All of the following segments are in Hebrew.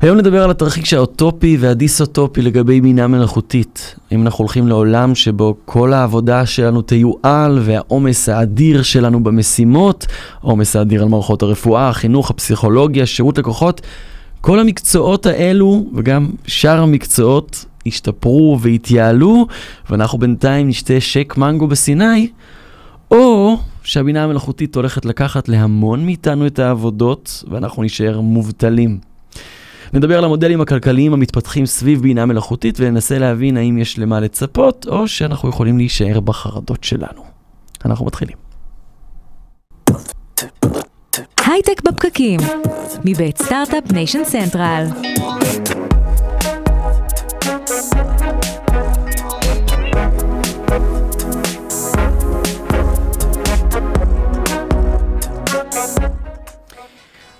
היום נדבר על התרחיש האוטופי והדיסוטופי לגבי בינה מלאכותית. אם אנחנו הולכים לעולם שבו כל העבודה שלנו תיועל והעומס האדיר שלנו במשימות, העומס האדיר על מערכות הרפואה, החינוך, הפסיכולוגיה, שירות לקוחות, כל המקצועות האלו וגם שאר המקצועות ישתפרו ויתייעלו, ואנחנו בינתיים נשתה שק מנגו בסיני, או שהבינה המלאכותית הולכת לקחת להמון מאיתנו את העבודות, ואנחנו נישאר מובטלים. נדבר על המודלים הכלכליים המתפתחים סביב בינה מלאכותית וננסה להבין האם יש למה לצפות, או שאנחנו יכולים להישאר בחרדות שלנו. אנחנו מתחילים. הייטק בפקקים, מבית Start-Up Nation Central.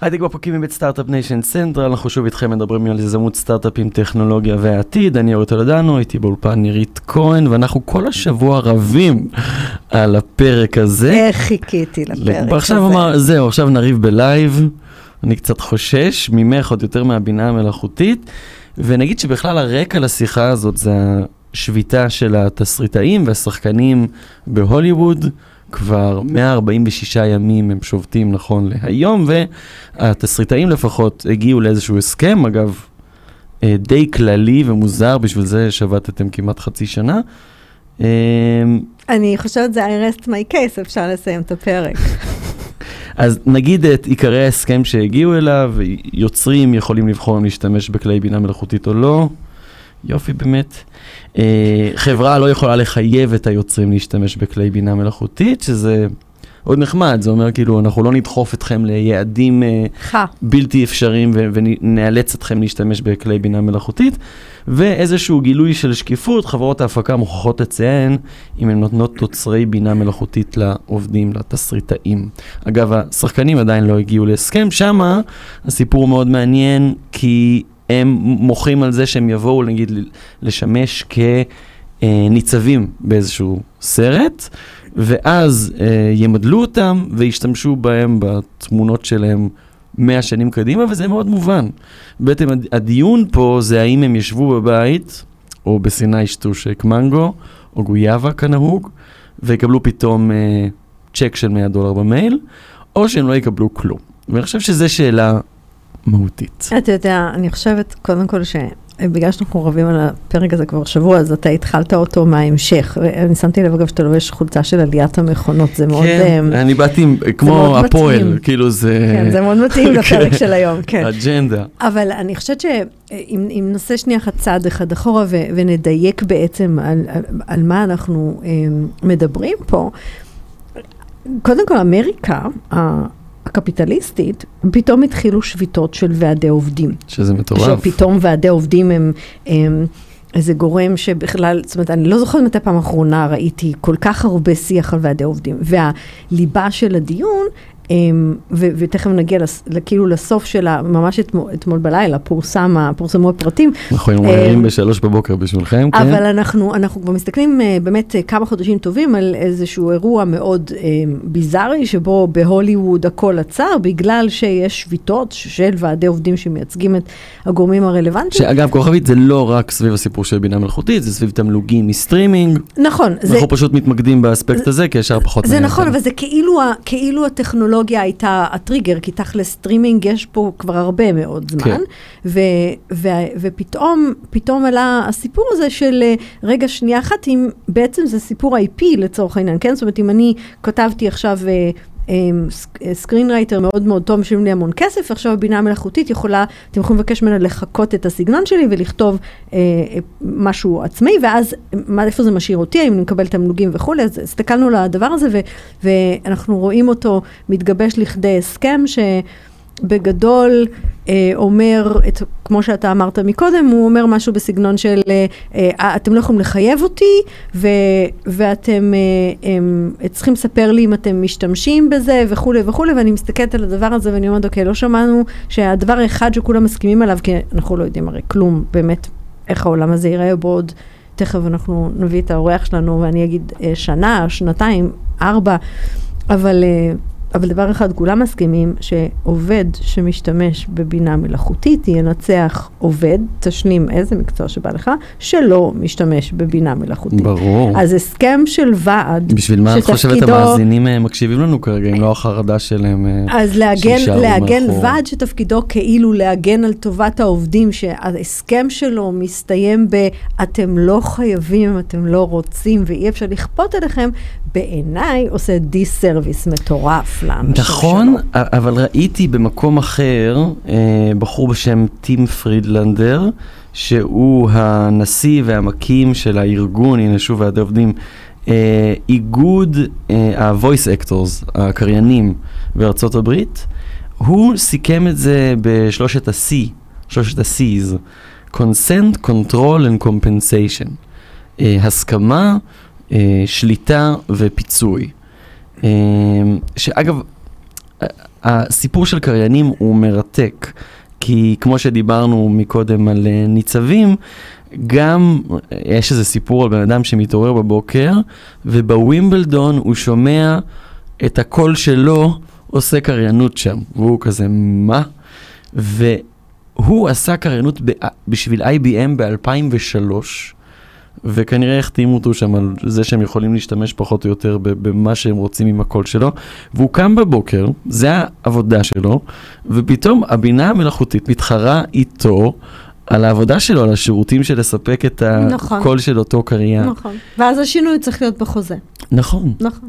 הייטק בפקקים מבית Start-Up Nation Central, אנחנו שוב איתכם מדברים על יזמות סטארט-אפים, טכנולוגיה והעתיד, אני אורי טולדנו, איתי באולפן נירית כהן, ואנחנו כל השבוע רבים על הפרק הזה. איך חיכיתי לפרק הזה. עכשיו אמר, זהו, עכשיו נריב בלייב, אני קצת חושש ממך עוד יותר מהבינה המלאכותית, ונגיד שבכלל הרקע לשיחה הזאת זה השביתה של התסריטאים והשחקנים בהוליווד. כבר 146 ימים הם שובתים נכון להיום, והתסריטאים לפחות הגיעו לאיזשהו הסכם, אגב, אה, די כללי ומוזר, בשביל זה שבתתם כמעט חצי שנה. אמ, אני חושבת זה I rest my case, אפשר לסיים את הפרק. אז נגיד את עיקרי ההסכם שהגיעו אליו, יוצרים יכולים לבחור אם להשתמש בכלי בינה מלאכותית או לא. יופי באמת. אה, חברה לא יכולה לחייב את היוצרים להשתמש בכלי בינה מלאכותית, שזה עוד נחמד, זה אומר כאילו, אנחנו לא נדחוף אתכם ליעדים אה, בלתי אפשריים ונאלץ אתכם להשתמש בכלי בינה מלאכותית. ואיזשהו גילוי של שקיפות, חברות ההפקה מוכרחות לציין אם הן נותנות תוצרי בינה מלאכותית לעובדים, לתסריטאים. אגב, השחקנים עדיין לא הגיעו להסכם, שמה הסיפור מאוד מעניין, כי הם מוחים על זה שהם יבואו, נגיד, לשמש כניצבים באיזשהו סרט, ואז אה, ימדלו אותם וישתמשו בהם בתמונות שלהם 100 שנים קדימה, וזה מאוד מובן. בעצם הדיון פה זה האם הם ישבו בבית, או בסיני ישתו שק מנגו, או גויאבה כנהוג, ויקבלו פתאום אה, צ'ק של 100 דולר במייל, או שהם לא יקבלו כלום. ואני חושב שזו שאלה מהותית. אתה יודע, אני חושבת קודם כל שבגלל שאנחנו רבים על הפרק הזה כבר שבוע, אז אתה התחלת אותו מההמשך. אני שמתי לב אגב שאתה לובש חולצה של עליית המכונות, זה מאוד... כן, אני באתי כמו הפועל, כאילו זה... כן, זה מאוד מתאים לפרק של היום, כן. אג'נדה. אבל אני חושבת שאם נעשה שנייה אחת צעד אחד אחורה ונדייק בעצם על מה אנחנו מדברים פה, קודם כל אמריקה, הקפיטליסטית, פתאום התחילו שביתות של ועדי עובדים. שזה מטורף. שפתאום ועדי עובדים הם, הם איזה גורם שבכלל, זאת אומרת, אני לא זוכרת מתי פעם אחרונה ראיתי כל כך הרבה שיח על ועדי עובדים. והליבה של הדיון ותכף נגיע כאילו לסוף שלה, ממש אתמול בלילה פורסם, פורסמו הפרטים. אנחנו היינו ערים בשלוש בבוקר בשבילכם, כן. אבל אנחנו כבר מסתכלים אה, באמת אה, כמה חודשים טובים על איזשהו אירוע מאוד אה, ביזארי, שבו בהוליווד הכל עצר, בגלל שיש שביתות של ועדי עובדים שמייצגים את הגורמים הרלוונטיים. שאגב, כוכבית זה לא רק סביב הסיפור של בינה מלאכותית, זה סביב תמלוגים מסטרימינג. נכון. אנחנו פשוט מתמקדים באספקט הזה, כי ישר פחות... זה נכון, אבל זה כאילו, כאילו הטכנולוגיה. הטכנולוגיה הייתה הטריגר, כי תכלס סטרימינג יש פה כבר הרבה מאוד זמן, כן. ו, ו, ופתאום פתאום עלה הסיפור הזה של אה, רגע שנייה אחת, אם בעצם זה סיפור IP לצורך העניין, כן? זאת אומרת, אם אני כתבתי עכשיו... אה, סקרין רייטר מאוד מאוד טוב, משלמים לי המון כסף, ועכשיו הבינה המלאכותית יכולה, אתם יכולים לבקש ממנה לחקות את הסגנון שלי ולכתוב אה, משהו עצמאי, ואז מה, איפה זה משאיר אותי, האם אני מקבל תמלוגים וכולי, אז הסתכלנו על הדבר הזה, ואנחנו רואים אותו מתגבש לכדי הסכם, ש... בגדול אה, אומר, את, כמו שאתה אמרת מקודם, הוא אומר משהו בסגנון של אה, אה, אתם לא יכולים לחייב אותי ו, ואתם אה, צריכים לספר לי אם אתם משתמשים בזה וכולי וכולי ואני מסתכלת על הדבר הזה ואני אומרת אוקיי לא שמענו שהדבר האחד שכולם מסכימים עליו כי אנחנו לא יודעים הרי כלום באמת איך העולם הזה ייראה בעוד תכף אנחנו נביא את האורח שלנו ואני אגיד שנה, שנתיים, ארבע אבל אבל דבר אחד, כולם מסכימים שעובד שמשתמש בבינה מלאכותית ינצח עובד, תשנים איזה מקצוע שבא לך, שלא משתמש בבינה מלאכותית. ברור. אז הסכם של ועד, בשביל מה את חושבת המאזינים אה, מקשיבים לנו כרגע, אם לא החרדה שלהם אה, אז להגן, להגן מאחור. ועד שתפקידו כאילו להגן על טובת העובדים, שההסכם שלו מסתיים ב אתם לא חייבים, אתם לא רוצים ואי אפשר לכפות עליכם, בעיניי עושה disservice מטורף לאנשים נכון, שלו. אבל ראיתי במקום אחר אה, בחור בשם טים פרידלנדר, שהוא הנשיא והמקים של הארגון, הנה שוב ועדי עובדים, אה, איגוד אה, ה-voice actors, הקריינים בארצות הברית, הוא סיכם את זה בשלושת ה-C, שלושת ה-C's, consent, control and compensation. אה, הסכמה, אה, שליטה ופיצוי. אה, שאגב, הסיפור של קריינים הוא מרתק, כי כמו שדיברנו מקודם על אה, ניצבים, גם אה, יש איזה סיפור על בן אדם שמתעורר בבוקר, ובווימבלדון הוא שומע את הקול שלו עושה קריינות שם, והוא כזה, מה? והוא עשה קריינות ב- בשביל IBM ב-2003, וכנראה החתימו אותו שם על זה שהם יכולים להשתמש פחות או יותר במה שהם רוצים עם הקול שלו, והוא קם בבוקר, זה העבודה שלו, ופתאום הבינה המלאכותית מתחרה איתו על העבודה שלו, על השירותים של לספק את נכון. הקול של אותו קריין. נכון. ואז השינוי צריך להיות בחוזה. נכון. נכון.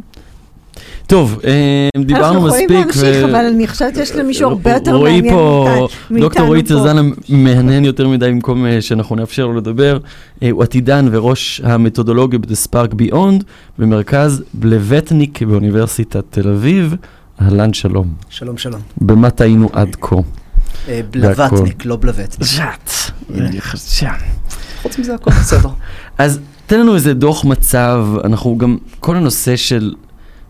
טוב, אה, דיברנו אנחנו יכולים מספיק. להמשיך, אבל אני חושבת שיש למישהו הרבה יותר מעניין פה, מאיתנו דוקטור רועי פה. צזנה מהנהן יותר מדי במקום אה, שאנחנו נאפשר לו לדבר. אה, הוא עתידן וראש המתודולוגיה בספארק ביונד במרכז בלווטניק באוניברסיטת תל אביב. אהלן שלום. שלום, שלום. במה טעינו עד כה? בלבטניק, לא בלווטניק. ז'אט. חוץ מזה הכל בסדר. אז תן לנו איזה דוח מצב, אנחנו גם, כל הנושא של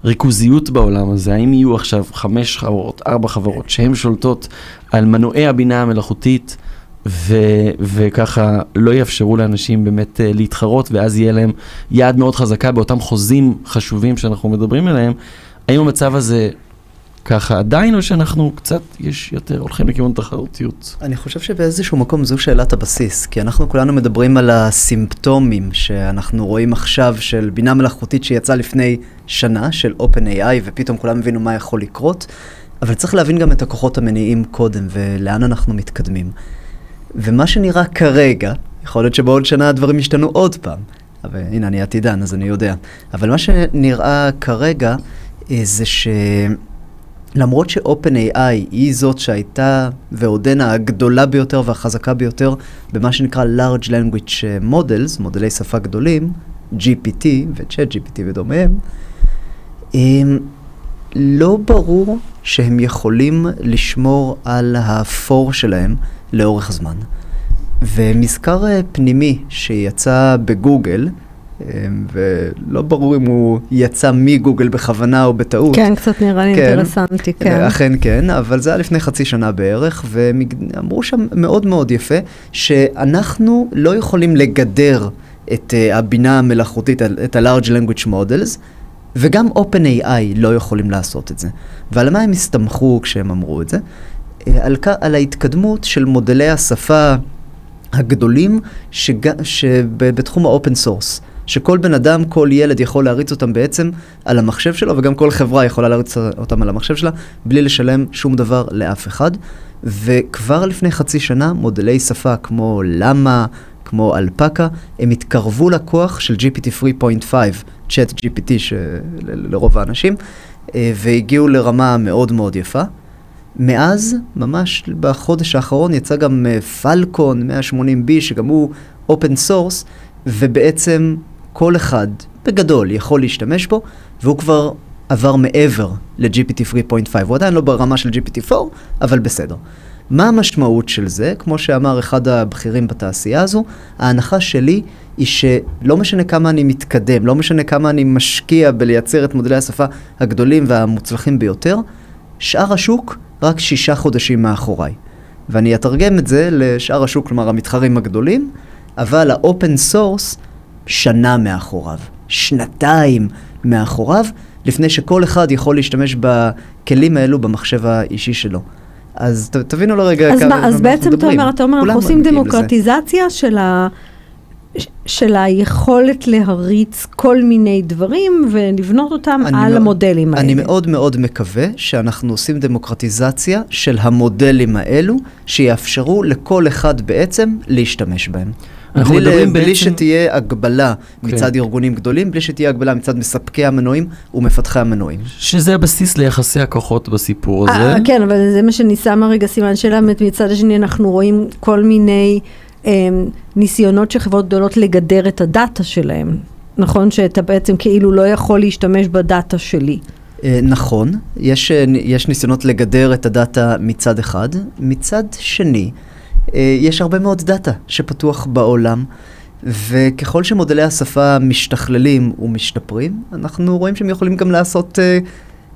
ריכוזיות בעולם הזה, האם יהיו עכשיו חמש חברות, ארבע חברות, שהן שולטות על מנועי הבינה המלאכותית, ו- וככה לא יאפשרו לאנשים באמת uh, להתחרות, ואז יהיה להם יד מאוד חזקה באותם חוזים חשובים שאנחנו מדברים עליהם, האם המצב הזה ככה עדיין, או שאנחנו קצת, יש יותר, הולכים לכיוון תחרותיות? אני חושב שבאיזשהו מקום זו שאלת הבסיס, כי אנחנו כולנו מדברים על הסימפטומים שאנחנו רואים עכשיו של בינה מלאכותית שיצאה לפני שנה, של OpenAI, ופתאום כולם הבינו מה יכול לקרות, אבל צריך להבין גם את הכוחות המניעים קודם, ולאן אנחנו מתקדמים. ומה שנראה כרגע, יכול להיות שבעוד שנה הדברים ישתנו עוד פעם, אבל הנה, אני עתידן, אז אני יודע. אבל מה שנראה כרגע, אה, זה ש... למרות ש-OpenAI היא זאת שהייתה ועודנה הגדולה ביותר והחזקה ביותר במה שנקרא large language models, מודלי שפה גדולים, GPT ו-Chat GPT ודומיהם, הם לא ברור שהם יכולים לשמור על הפור שלהם לאורך זמן. ומזכר אה, פנימי שיצא בגוגל, אמ, ולא ברור אם הוא יצא מגוגל בכוונה או בטעות. כן, קצת נראה לי כן. אינטרסנטי, כן. אכן כן, אבל זה היה לפני חצי שנה בערך, והם אמרו שם מאוד מאוד יפה, שאנחנו לא יכולים לגדר את uh, הבינה המלאכותית, את ה-large language models, וגם OpenAI לא יכולים לעשות את זה. ועל מה הם הסתמכו כשהם אמרו את זה? אה, על, על ההתקדמות של מודלי השפה הגדולים שג... שבתחום ה open source. שכל בן אדם, כל ילד יכול להריץ אותם בעצם על המחשב שלו, וגם כל חברה יכולה להריץ אותם על המחשב שלה, בלי לשלם שום דבר לאף אחד. וכבר לפני חצי שנה, מודלי שפה כמו למה, כמו אלפקה, הם התקרבו לכוח של GPT 3.5, צ'אט GPT של- לרוב האנשים, אה, והגיעו לרמה מאוד מאוד יפה. מאז, ממש בחודש האחרון, יצא גם פלקון 180B, שגם הוא open source, ובעצם כל אחד, בגדול, יכול להשתמש בו, והוא כבר עבר מעבר ל-GPT 3.5. הוא עדיין לא ברמה של GPT 4, אבל בסדר. מה המשמעות של זה? כמו שאמר אחד הבכירים בתעשייה הזו, ההנחה שלי היא שלא משנה כמה אני מתקדם, לא משנה כמה אני משקיע בלייצר את מודלי השפה הגדולים והמוצלחים ביותר, שאר השוק רק שישה חודשים מאחוריי. ואני אתרגם את זה לשאר השוק, כלומר המתחרים הגדולים, אבל ה open source שנה מאחוריו, שנתיים מאחוריו, לפני שכל אחד יכול להשתמש הכלים האלו במחשב האישי שלו. אז ת, תבינו לרגע אז, כמה מה, אז אנחנו בעצם אתה מדברים. אומר, אתה אומר, אנחנו עושים לזה. דמוקרטיזציה של, ה, של היכולת להריץ כל מיני דברים ולבנות אותם על מאוד- המודלים האלה. אני מאוד מאוד מקווה שאנחנו עושים דמוקרטיזציה של המודלים האלו, שיאפשרו לכל אחד בעצם להשתמש בהם. אנחנו בלי, מדברים בלי בעצם- שתהיה הגבלה כן. מצד ארגונים גדולים, בלי שתהיה הגבלה מצד מספקי המנועים ומפתחי המנועים. שזה הבסיס ליחסי הכוחות בסיפור הזה. אה, כן, אבל זה מה שאני שמה רגע סימן שאלה, מצד השני אנחנו רואים כל מיני אה, ניסיונות של חברות גדולות לגדר את הדאטה שלהם. נכון שאתה בעצם כאילו לא יכול להשתמש בדאטה שלי. אה, נכון, יש, אה, יש ניסיונות לגדר את הדאטה מצד אחד, מצד שני, יש הרבה מאוד דאטה שפתוח בעולם, וככל שמודלי השפה משתכללים ומשתפרים, אנחנו רואים שהם יכולים גם לעשות אה,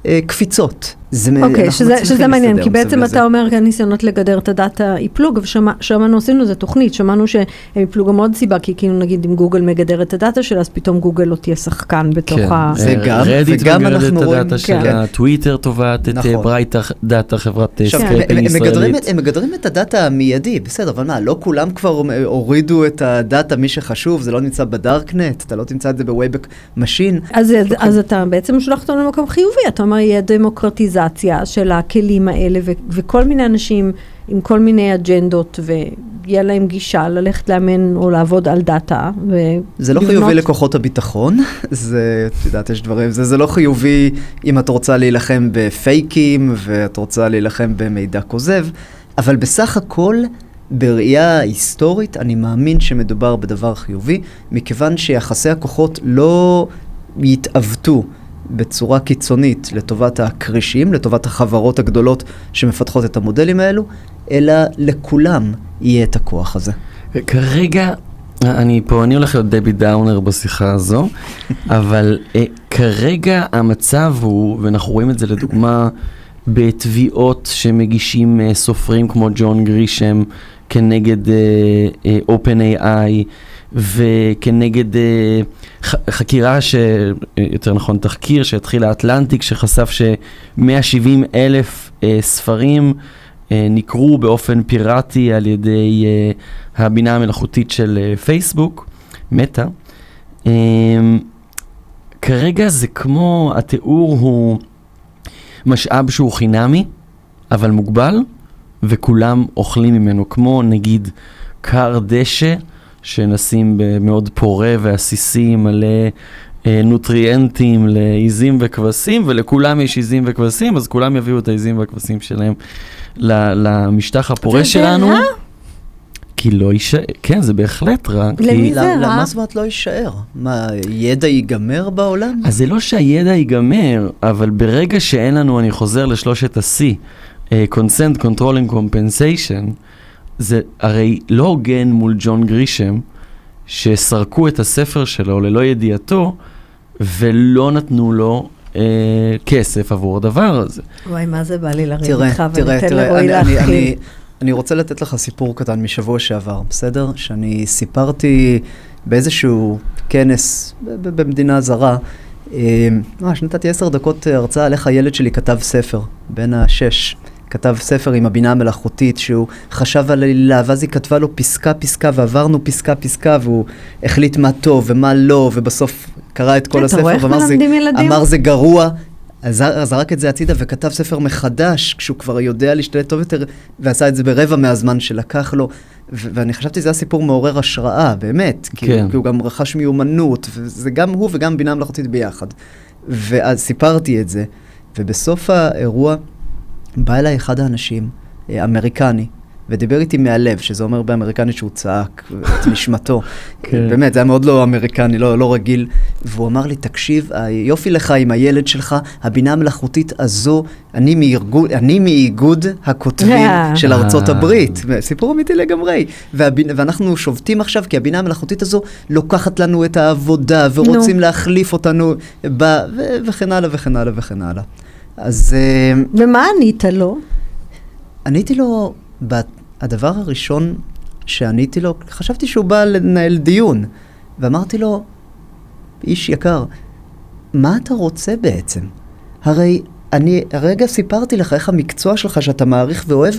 אה, קפיצות. זה, מ- אוקיי, אנחנו שזה, שזה מעניין, כי בעצם לזה. אתה אומר כאן ניסיונות לגדר את הדאטה ייפלו, ושמענו, עשינו איזה תוכנית, שמענו שהם ייפלו גם עוד סיבה, כי כאילו נגיד אם גוגל מגדר את הדאטה שלה, אז פתאום גוגל לא תהיה שחקן בתוך כן, ה... זה אה, גם, רדיט אנחנו את הדאטה כן. שלה, טוויטר תובעת את נכון. ברייט דאטה, חברת אה, כן. scraping ישראלית. הם מגדרים את הדאטה המיידי, בסדר, אבל מה, לא כולם כבר אה, הורידו את הדאטה, מי שחשוב, זה לא נמצא בדארקנט, אתה לא תמצא את זה בווייבק משין. אז אתה בעצם שולח אותנו למקום חיובי, אתה אומר, יהיה דמוקרטיזציה של הכלים האלה, ו- וכל מיני אנשים עם כל מיני אג'נדות, ויהיה להם גישה ללכת לאמן או לעבוד על דאטה. ו- זה לא לבנות- חיובי לכוחות הביטחון, זה, את יודעת, יש דברים, זה, זה לא חיובי אם את רוצה להילחם בפייקים ואת רוצה להילחם במידע כוזב, אבל בסך הכל, בראייה היסטורית, אני מאמין שמדובר בדבר חיובי, מכיוון שיחסי הכוחות לא יתעוותו בצורה קיצונית לטובת הכרישים, לטובת החברות הגדולות שמפתחות את המודלים האלו, אלא לכולם יהיה את הכוח הזה. כרגע, אני פה, אני הולך להיות דבי דאונר בשיחה הזו, אבל אה, כרגע המצב הוא, ואנחנו רואים את זה לדוגמה בתביעות שמגישים אה, סופרים כמו ג'ון גרישם כנגד אה, אה, OpenAI וכנגד אה, ח- חקירה, ש... יותר נכון תחקיר שהתחיל האטלנטיק שחשף ש-170 אלף אה, ספרים אה, נקרו באופן פיראטי על ידי אה, הבינה המלאכותית של אה, פייסבוק, מטא. אה, כרגע זה כמו, התיאור הוא משאב שהוא חינמי, אבל מוגבל, וכולם אוכלים ממנו, כמו נגיד כר דשא, שנשים במאוד פורה ועסיסי, מלא אה, נוטריאנטים לעיזים וכבשים, ולכולם יש עיזים וכבשים, אז כולם יביאו את העיזים והכבשים שלהם ל- למשטח הפורה שלנו. רע? כי לא יישאר, כן, זה בהחלט רע. למי כי... זה למה- רע? מה זאת אומרת לא יישאר? מה, ידע ייגמר בעולם? אז זה לא שהידע ייגמר, אבל ברגע שאין לנו, אני חוזר לשלושת ה-C, אה, consent, control and compensation, זה הרי לא הוגן מול ג'ון גרישם, שסרקו את הספר שלו ללא ידיעתו, ולא נתנו לו אה, כסף עבור הדבר הזה. וואי, מה זה בא לי לריב איתך, תראה, לרועי אני, אני, להתחיל. אני, אני רוצה לתת לך סיפור קטן משבוע שעבר, בסדר? שאני סיפרתי באיזשהו כנס במדינה זרה, אה, ממש נתתי עשר דקות אה, הרצאה על איך הילד שלי כתב ספר, בן השש. כתב ספר עם הבינה המלאכותית שהוא חשב על עלילה, ואז היא כתבה לו פסקה פסקה ועברנו פסקה פסקה והוא החליט מה טוב ומה לא, ובסוף קרא את כל הספר ואמר זה? אמר זה גרוע, אז זרק את זה הצידה וכתב ספר מחדש, כשהוא כבר יודע להשתלט טוב יותר, ועשה את זה ברבע מהזמן שלקח לו. ו- ואני חשבתי שזה היה סיפור מעורר השראה, באמת. כי, כן. הוא, כי הוא גם רכש מיומנות, וזה גם הוא וגם בינה מלאכותית ביחד. ואז סיפרתי את זה, ובסוף האירוע בא אליי אחד האנשים, אה, אמריקני, ודיבר איתי מהלב, שזה אומר באמריקנית שהוא צעק את נשמתו. כן. באמת, זה היה מאוד לא אמריקני, לא, לא רגיל. והוא אמר לי, תקשיב, יופי לך עם הילד שלך, הבינה המלאכותית הזו, אני, מארגון, אני מאיגוד הכותבים אה. של ארצות אה. הברית. סיפור אמיתי לגמרי. והבין, ואנחנו שובתים עכשיו, כי הבינה המלאכותית הזו לוקחת לנו את העבודה, ורוצים נו. להחליף אותנו, ב, ו, וכן הלאה וכן הלאה וכן הלאה. אז... אה, ומה ענית לו? עניתי לו, הדבר הראשון שעניתי לו, חשבתי שהוא בא לנהל דיון, ואמרתי לו, איש יקר, מה אתה רוצה בעצם? הרי אני הרגע סיפרתי לך איך המקצוע שלך שאתה מעריך ואוהב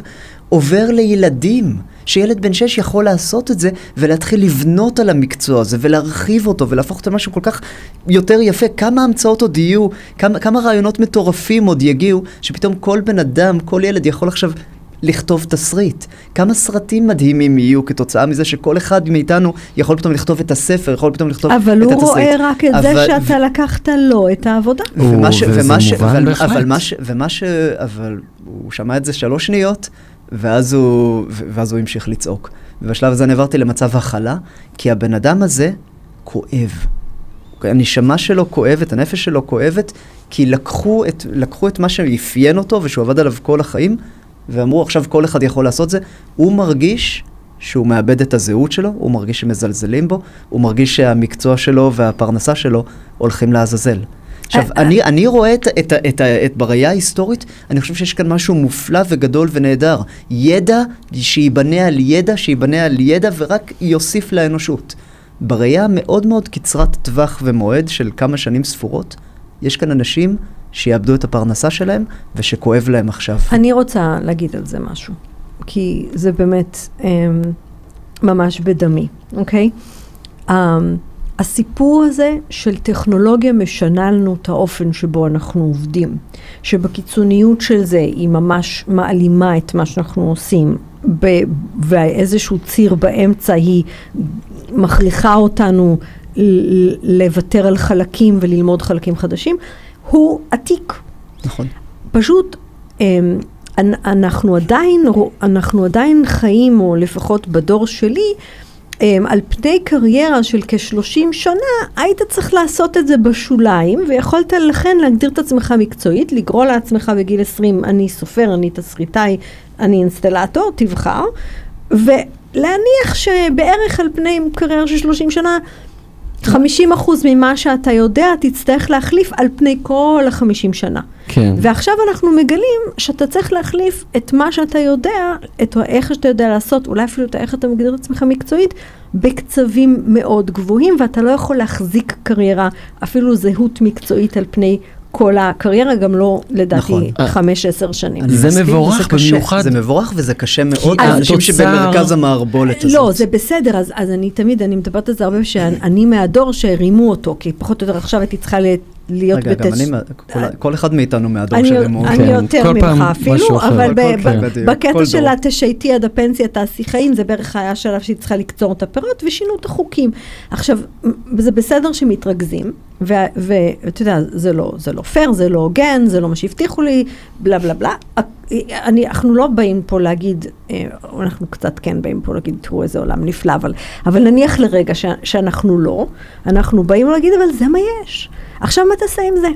עובר לילדים. שילד בן שש יכול לעשות את זה ולהתחיל לבנות על המקצוע הזה ולהרחיב אותו ולהפוך אותו למשהו כל כך יותר יפה. כמה המצאות עוד יהיו, כמה, כמה רעיונות מטורפים עוד יגיעו, שפתאום כל בן אדם, כל ילד יכול עכשיו לכתוב תסריט. כמה סרטים מדהימים יהיו כתוצאה מזה שכל אחד מאיתנו יכול פתאום לכתוב את הספר, יכול פתאום לכתוב את התסריט. אבל הוא רואה רק את אבל... זה שאתה לקחת לו את העבודה. ומה ש... וזה ומה ש... מובן אבל, בהחלט. אבל מה ש... ומה ש... אבל הוא שמע את זה שלוש שניות, ואז הוא, ואז הוא המשיך לצעוק. ובשלב הזה אני עברתי למצב הכלה, כי הבן אדם הזה כואב. הנשמה שלו כואבת, הנפש שלו כואבת, כי לקחו את, לקחו את מה שאפיין אותו ושהוא עבד עליו כל החיים, ואמרו עכשיו כל אחד יכול לעשות זה. הוא מרגיש שהוא מאבד את הזהות שלו, הוא מרגיש שמזלזלים בו, הוא מרגיש שהמקצוע שלו והפרנסה שלו הולכים לעזאזל. עכשיו, אה, אני, אני רואה את, את, את, את, בראייה ההיסטורית, אני חושב שיש כאן משהו מופלא וגדול ונהדר. ידע שייבנה על ידע, שייבנה על ידע ורק יוסיף לאנושות. בראייה המאוד מאוד קצרת טווח ומועד של כמה שנים ספורות, יש כאן אנשים שיאבדו את הפרנסה שלהם ושכואב להם עכשיו. אני רוצה להגיד על זה משהו, כי זה באמת um, ממש בדמי, אוקיי? Um, הסיפור הזה של טכנולוגיה משנה לנו את האופן שבו אנחנו עובדים, שבקיצוניות של זה היא ממש מעלימה את מה שאנחנו עושים, ב- ואיזשהו ציר באמצע היא מכריחה אותנו לוותר על חלקים וללמוד חלקים חדשים, הוא עתיק. נכון. פשוט אמ, אנ- אנחנו עדיין, אנחנו עדיין חיים, או לפחות בדור שלי, על פני קריירה של כ-30 שנה, היית צריך לעשות את זה בשוליים, ויכולת לכן להגדיר את עצמך מקצועית, לגרוא לעצמך בגיל 20, אני סופר, אני תסריטאי, אני אינסטלטור, תבחר, ולהניח שבערך על פני קריירה של 30 שנה, 50 אחוז ממה שאתה יודע תצטרך להחליף על פני כל החמישים שנה. כן. ועכשיו אנחנו מגלים שאתה צריך להחליף את מה שאתה יודע, את איך שאתה יודע לעשות, אולי אפילו את איך אתה מגדיר את עצמך מקצועית, בקצבים מאוד גבוהים, ואתה לא יכול להחזיק קריירה, אפילו זהות מקצועית על פני כל הקריירה, גם לא לדעתי נכון. חמש, עשר שנים. זה מבורך. במיוחד. זה מבורך וזה קשה מאוד לאנשים שבמרכז המערבולת הזאת. לא, זה בסדר, אז, אז אני תמיד, אני מדברת על זה הרבה, שאני מהדור שהרימו אותו, כי פחות או יותר עכשיו הייתי צריכה להיות רגע, גם בתש- אני, מה- כל- כל אחד מאיתנו מהדור אני, שרימו. אני כן, יותר ממך אפילו. אבל ב, כל ב, פעם, בדיוק, בקטע של דור. התשייטי עד הפנסיה תעשי חיים, זה בערך היה השלב שהיא צריכה לקצור את הפירות, ושינו את החוקים. עכשיו, זה בסדר שמתרכזים, ואתה יודע, זה לא, זה לא פייר, זה לא הוגן, זה לא מה שהבטיחו לי, בלה בלה בלה. אני, אנחנו לא באים פה להגיד, אה, אנחנו קצת כן באים פה להגיד, תראו איזה עולם נפלא, אבל, אבל נניח לרגע ש, שאנחנו לא, אנחנו באים להגיד, אבל זה מה יש. עכשיו מה תעשה עם זה?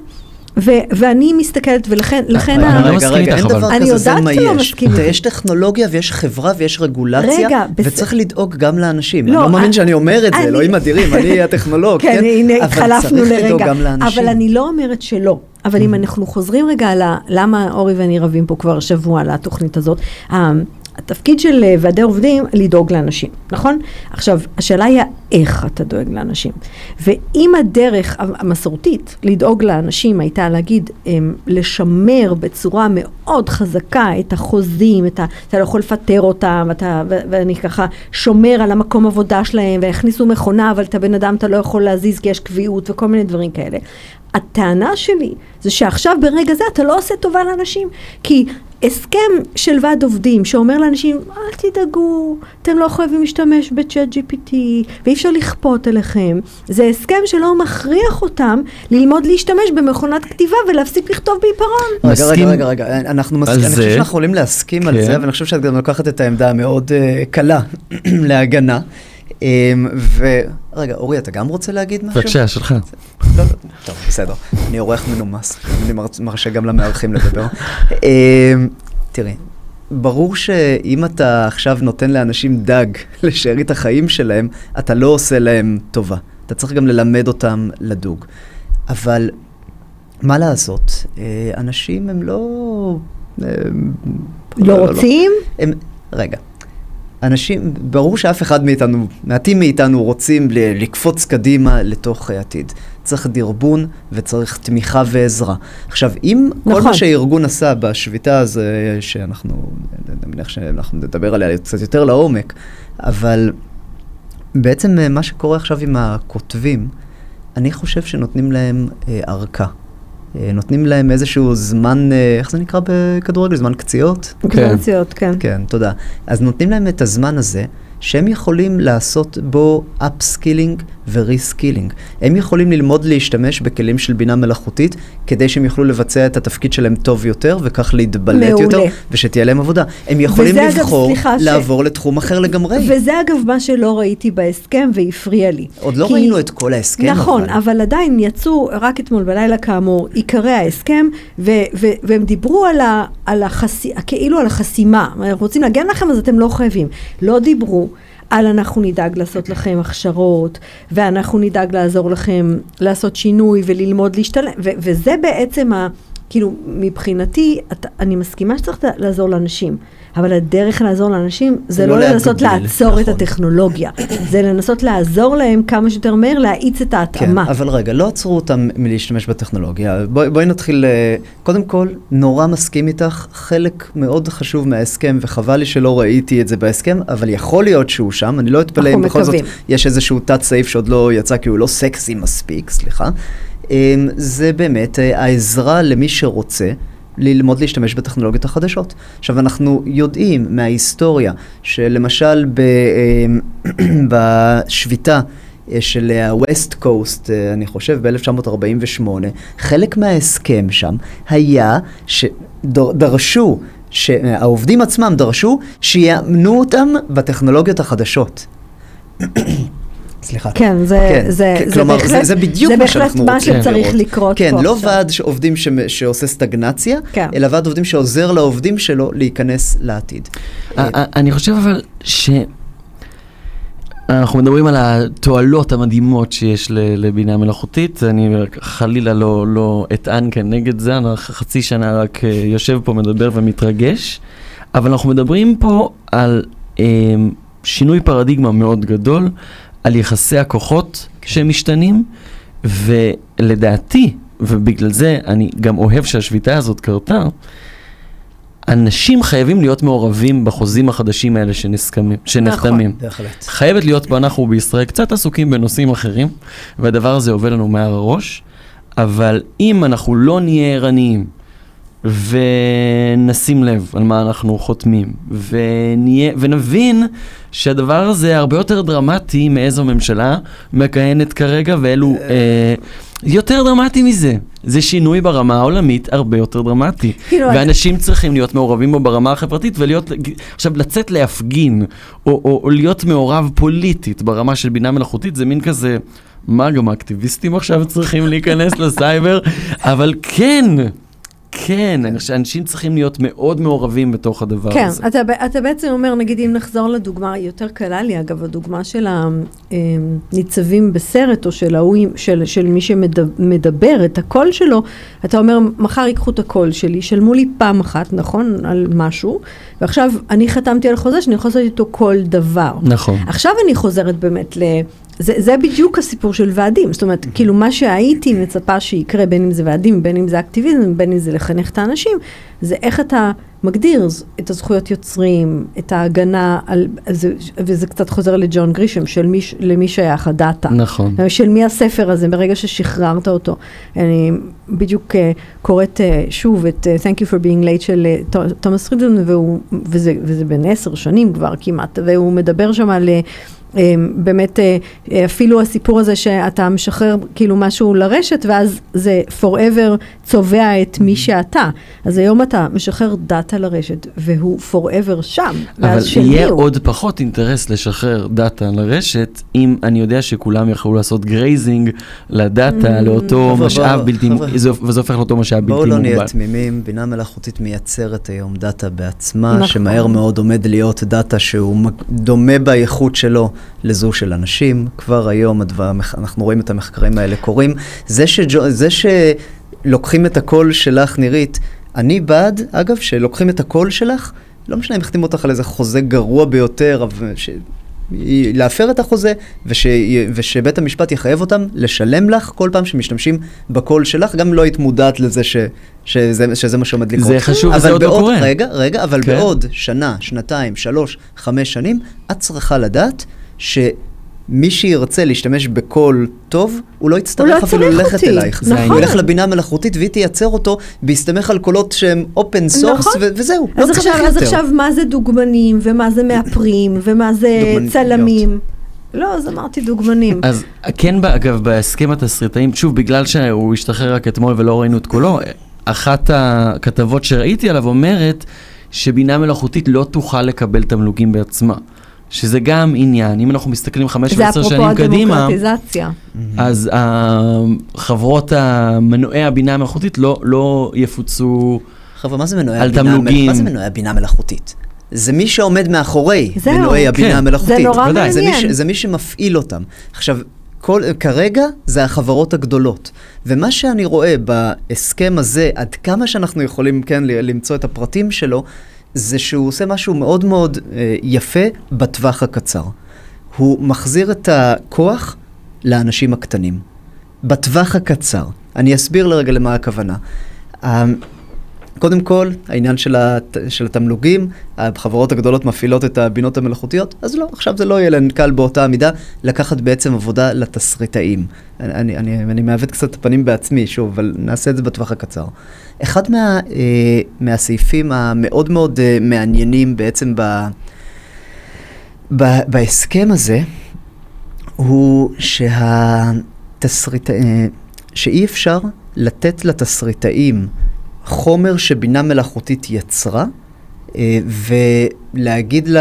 ו- ואני מסתכלת, ולכן, לכן, אני לא רגע, מסכים רגע, איתך, אין אבל. אני יודעת מה שלא יש. מסכים איתי. יש טכנולוגיה ויש חברה ויש רגולציה, רגע, בס- וצריך לדאוג גם לאנשים. לא, אני לא מאמין אני- שאני אומר את זה, אלוהים אדירים, אני הטכנולוג, כן, הנה אבל התחלפנו צריך לדאוג לרגע. גם לאנשים. אבל אני לא אומרת שלא. אבל אם אנחנו חוזרים רגע על למה אורי ואני רבים פה כבר שבוע על התוכנית הזאת, התפקיד של אה, ועדי עובדים לדאוג לאנשים, נכון? עכשיו, השאלה היא איך אתה דואג לאנשים. ואם הדרך המסורתית לדאוג לאנשים הייתה להגיד, אמ, לשמר בצורה מאוד חזקה את החוזים, את ה, אתה לא יכול לפטר אותם, אתה, ו- ואני ככה שומר על המקום עבודה שלהם, והכניסו מכונה, אבל את הבן אדם אתה לא יכול להזיז כי יש קביעות וכל מיני דברים כאלה. הטענה שלי זה שעכשיו ברגע זה אתה לא עושה טובה לאנשים, כי הסכם של ועד עובדים שאומר לאנשים, אל תדאגו, אתם לא חייבים להשתמש בצ'אט GPT, ואי אפשר לכפות עליכם, זה הסכם שלא מכריח אותם ללמוד להשתמש במכונת כתיבה ולהפסיק לכתוב בעיפרון. רגע, רגע, רגע, רגע, אנחנו מסכים, על אני חושב זה. שאנחנו יכולים להסכים על כן. זה, אבל אני חושב שאת גם לוקחת את העמדה המאוד אה, קלה להגנה. אמ, ורגע, אורי, אתה גם רוצה להגיד משהו? בבקשה, שלך. לא, לא, טוב, בסדר. אני עורך מנומס, אני מר- מרשה גם למארחים לדבר. אמ, תראי, ברור שאם אתה עכשיו נותן לאנשים דג לשארית החיים שלהם, אתה לא עושה להם טובה. אתה צריך גם ללמד אותם לדוג. אבל מה לעשות, אה, אנשים הם לא... אה, לא רוצים? הם, רגע, אנשים, ברור שאף אחד מאיתנו, מעטים מאיתנו רוצים ל- לקפוץ קדימה לתוך העתיד. צריך דרבון וצריך תמיכה ועזרה. עכשיו, אם נכון. כל מה שהארגון עשה בשביתה הזו, שאנחנו, אני מניח שאנחנו נדבר עליה קצת יותר לעומק, אבל בעצם אה, מה שקורה עכשיו עם הכותבים, אני חושב שנותנים להם אה, ארכה. אה, נותנים להם איזשהו זמן, אה, איך זה נקרא בכדורגל? זמן פציעות? כן. פציעות, כן. כן, תודה. אז נותנים להם את הזמן הזה. שהם יכולים לעשות בו upskilling ו reskilling. הם יכולים ללמוד להשתמש בכלים של בינה מלאכותית, כדי שהם יוכלו לבצע את התפקיד שלהם טוב יותר, וכך להתבלט מעולה. יותר, ושתהיה להם עבודה. הם יכולים לבחור אגב, לעבור ש... לתחום אחר לגמרי. וזה אגב מה שלא ראיתי בהסכם והפריע לי. עוד לא כי... ראינו את כל ההסכם. נכון, אבל. אבל עדיין יצאו רק אתמול בלילה כאמור עיקרי ההסכם, ו- ו- והם דיברו על, ה- על החס... כאילו על החסימה. רוצים להגן לכם אז אתם לא חייבים. לא דיברו. על אנחנו נדאג לעשות לכם הכשרות, ואנחנו נדאג לעזור לכם לעשות שינוי וללמוד להשתלם, ו- וזה בעצם ה... כאילו, מבחינתי, את, אני מסכימה שצריך לעזור לאנשים. אבל הדרך לעזור לאנשים זה לא, לא לנסות לעצור נכון. את הטכנולוגיה, זה לנסות לעזור להם כמה שיותר מהר להאיץ את ההתאמה. כן, אבל רגע, לא עצרו אותם מלהשתמש בטכנולוגיה. בואי בוא נתחיל, אה, קודם כל, נורא מסכים איתך, חלק מאוד חשוב מההסכם, וחבל לי שלא ראיתי את זה בהסכם, אבל יכול להיות שהוא שם, אני לא אתפלא אם בכל זאת יש איזשהו תת סעיף שעוד לא יצא כי הוא לא סקסי מספיק, סליחה. אמ, זה באמת אה, העזרה למי שרוצה. ללמוד להשתמש בטכנולוגיות החדשות. עכשיו, אנחנו יודעים מההיסטוריה שלמשל ב, אמ, בשביתה אה, של ה-West Coast, אה, אני חושב, ב-1948, חלק מההסכם שם היה שדרשו, שהעובדים עצמם דרשו שיאמנו אותם בטכנולוגיות החדשות. סליחה. כן, זה, כן, זה, כן, זה כלומר, בהחלט, זה, זה בדיוק זה מה שאנחנו רוצים לראות. זה בהחלט מה שצריך לקרות כן, פה לא עכשיו. ועד עובדים ש, שעושה סטגנציה, כן. אלא ועד עובדים שעוזר לעובדים שלו להיכנס לעתיד. אני חושב אבל ש... אנחנו מדברים על התועלות המדהימות שיש לבינה מלאכותית, אני חלילה לא, לא אטען כנגד זה, אני חצי שנה רק אה, יושב פה, מדבר ומתרגש, אבל אנחנו מדברים פה על אה, שינוי פרדיגמה מאוד גדול, על יחסי הכוחות כן. שמשתנים, ולדעתי, ובגלל זה אני גם אוהב שהשביתה הזאת קרתה, אנשים חייבים להיות מעורבים בחוזים החדשים האלה שנחתמים. נכון, בהחלט. חייבת להיות פה, אנחנו בישראל קצת עסוקים בנושאים אחרים, והדבר הזה עובד לנו מעל הראש, אבל אם אנחנו לא נהיה ערניים ונשים לב על מה אנחנו חותמים, ונהיה, ונבין שהדבר הזה הרבה יותר דרמטי מאיזו ממשלה מכהנת כרגע, ואלו... אה, יותר דרמטי מזה. זה שינוי ברמה העולמית הרבה יותר דרמטי. כאילו, ואנשים את... צריכים להיות מעורבים בו ברמה החברתית ולהיות, עכשיו לצאת להפגין, או, או, או להיות מעורב פוליטית ברמה של בינה מלאכותית, זה מין כזה, מה גם האקטיביסטים עכשיו צריכים להיכנס לסייבר? אבל כן, כן, אני חושב שאנשים צריכים להיות מאוד מעורבים בתוך הדבר כן, הזה. כן, אתה, אתה בעצם אומר, נגיד אם נחזור לדוגמה, יותר קלה לי אגב, הדוגמה של הניצבים בסרט, או של, ההוא, של, של מי שמדבר את הקול שלו, אתה אומר, מחר ייקחו את הקול שלי, שלמו לי פעם אחת, נכון, על משהו, ועכשיו אני חתמתי על חוזה שאני יכולה לעשות איתו כל דבר. נכון. עכשיו אני חוזרת באמת ל... זה, זה בדיוק הסיפור של ועדים, זאת אומרת, כאילו מה שהייתי מצפה שיקרה, בין אם זה ועדים, בין אם זה אקטיביזם, בין אם זה לחנך את האנשים, זה איך אתה מגדיר את הזכויות יוצרים, את ההגנה על, זה, וזה קצת חוזר לג'ון גרישם, של מי, למי שייך הדאטה. נכון. של מי הספר הזה, ברגע ששחררת אותו. אני בדיוק uh, קוראת uh, שוב את uh, Thank you for being late של uh, תומאס פרידלן, וזה, וזה בין עשר שנים כבר כמעט, והוא מדבר שם על... Uh, באמת אה, אפילו הסיפור הזה שאתה משחרר כאילו משהו לרשת ואז זה forever צובע את מי mm-hmm. שאתה. אז היום אתה משחרר דאטה לרשת והוא forever שם. אבל יהיה הוא. עוד פחות אינטרס לשחרר דאטה לרשת אם אני יודע שכולם יכולו לעשות grazing לדאטה, mm-hmm. לאותו חבר, משאב בלתי, וזה הופך לאותו משאב בלתי מוגבל. בואו לא נהיה תמימים, בינה מלאכותית מייצרת היום דאטה בעצמה, נכון. שמהר מאוד עומד להיות דאטה שהוא דומה באיכות שלו. לזו של אנשים. כבר היום הדבר, אנחנו רואים את המחקרים האלה קורים. זה, שג'ו, זה שלוקחים את הקול שלך, נירית, אני בעד, אגב, שלוקחים את הקול שלך, לא משנה אם החתימו אותך על איזה חוזה גרוע ביותר, ש... להפר את החוזה, וש, ושבית המשפט יחייב אותם לשלם לך כל פעם שמשתמשים בקול שלך, גם לא היית מודעת לזה ש, שזה, שזה מה שעומד לקרות. זה חשוב, זה עוד לא קורה. רגע, רגע, אבל כן. בעוד שנה, שנתיים, שלוש, חמש שנים, את צריכה לדעת שמי שירצה להשתמש בקול טוב, הוא לא הוא יצטרך לא אפילו ללכת אותי. אלייך. נכון. הוא ילך לבינה המלאכותית והיא תייצר אותו בהסתמך על קולות שהם open source, נכון. וזהו, אז לא צריך עכשיו, יותר. אז עכשיו, מה זה דוגמנים, ומה זה מאפרים, ומה זה. צלמים? לא, אז אמרתי דוגמנים. אז כן, אגב, בהסכם התסריטאים, שוב, בגלל שהוא השתחרר רק אתמול ולא ראינו את כולו, אחת הכתבות שראיתי עליו אומרת שבינה מלאכותית לא תוכל לקבל תמלוגים בעצמה. שזה גם עניין, אם אנחנו מסתכלים חמש זה ועשר אפרופו שנים קדימה, הדמוקרטיזציה. אז חברות מנועי הבינה המלאכותית לא, לא יפוצו חבר'ה, מה זה מנועי על הבינה? תמלוגים. מה זה מנועי הבינה המלאכותית? זה מי שעומד מאחורי זהו. מנועי הבינה כן. המלאכותית. זה נורא ודאי. זה מי, ש, מעניין. זה מי שמפעיל אותם. עכשיו, כל, כרגע זה החברות הגדולות. ומה שאני רואה בהסכם הזה, עד כמה שאנחנו יכולים כן למצוא את הפרטים שלו, זה שהוא עושה משהו מאוד מאוד אה, יפה בטווח הקצר. הוא מחזיר את הכוח לאנשים הקטנים. בטווח הקצר. אני אסביר לרגע למה הכוונה. קודם כל, העניין של, הת... של התמלוגים, החברות הגדולות מפעילות את הבינות המלאכותיות, אז לא, עכשיו זה לא יהיה להן קל באותה מידה לקחת בעצם עבודה לתסריטאים. אני, אני, אני, אני מעוות קצת את הפנים בעצמי, שוב, אבל נעשה את זה בטווח הקצר. אחד מה, אה, מהסעיפים המאוד מאוד אה, מעניינים בעצם ב, ב, בהסכם הזה, הוא שהתסריט... אה, שאי אפשר לתת לתסריטאים חומר שבינה מלאכותית יצרה, אה, ולהגיד ל...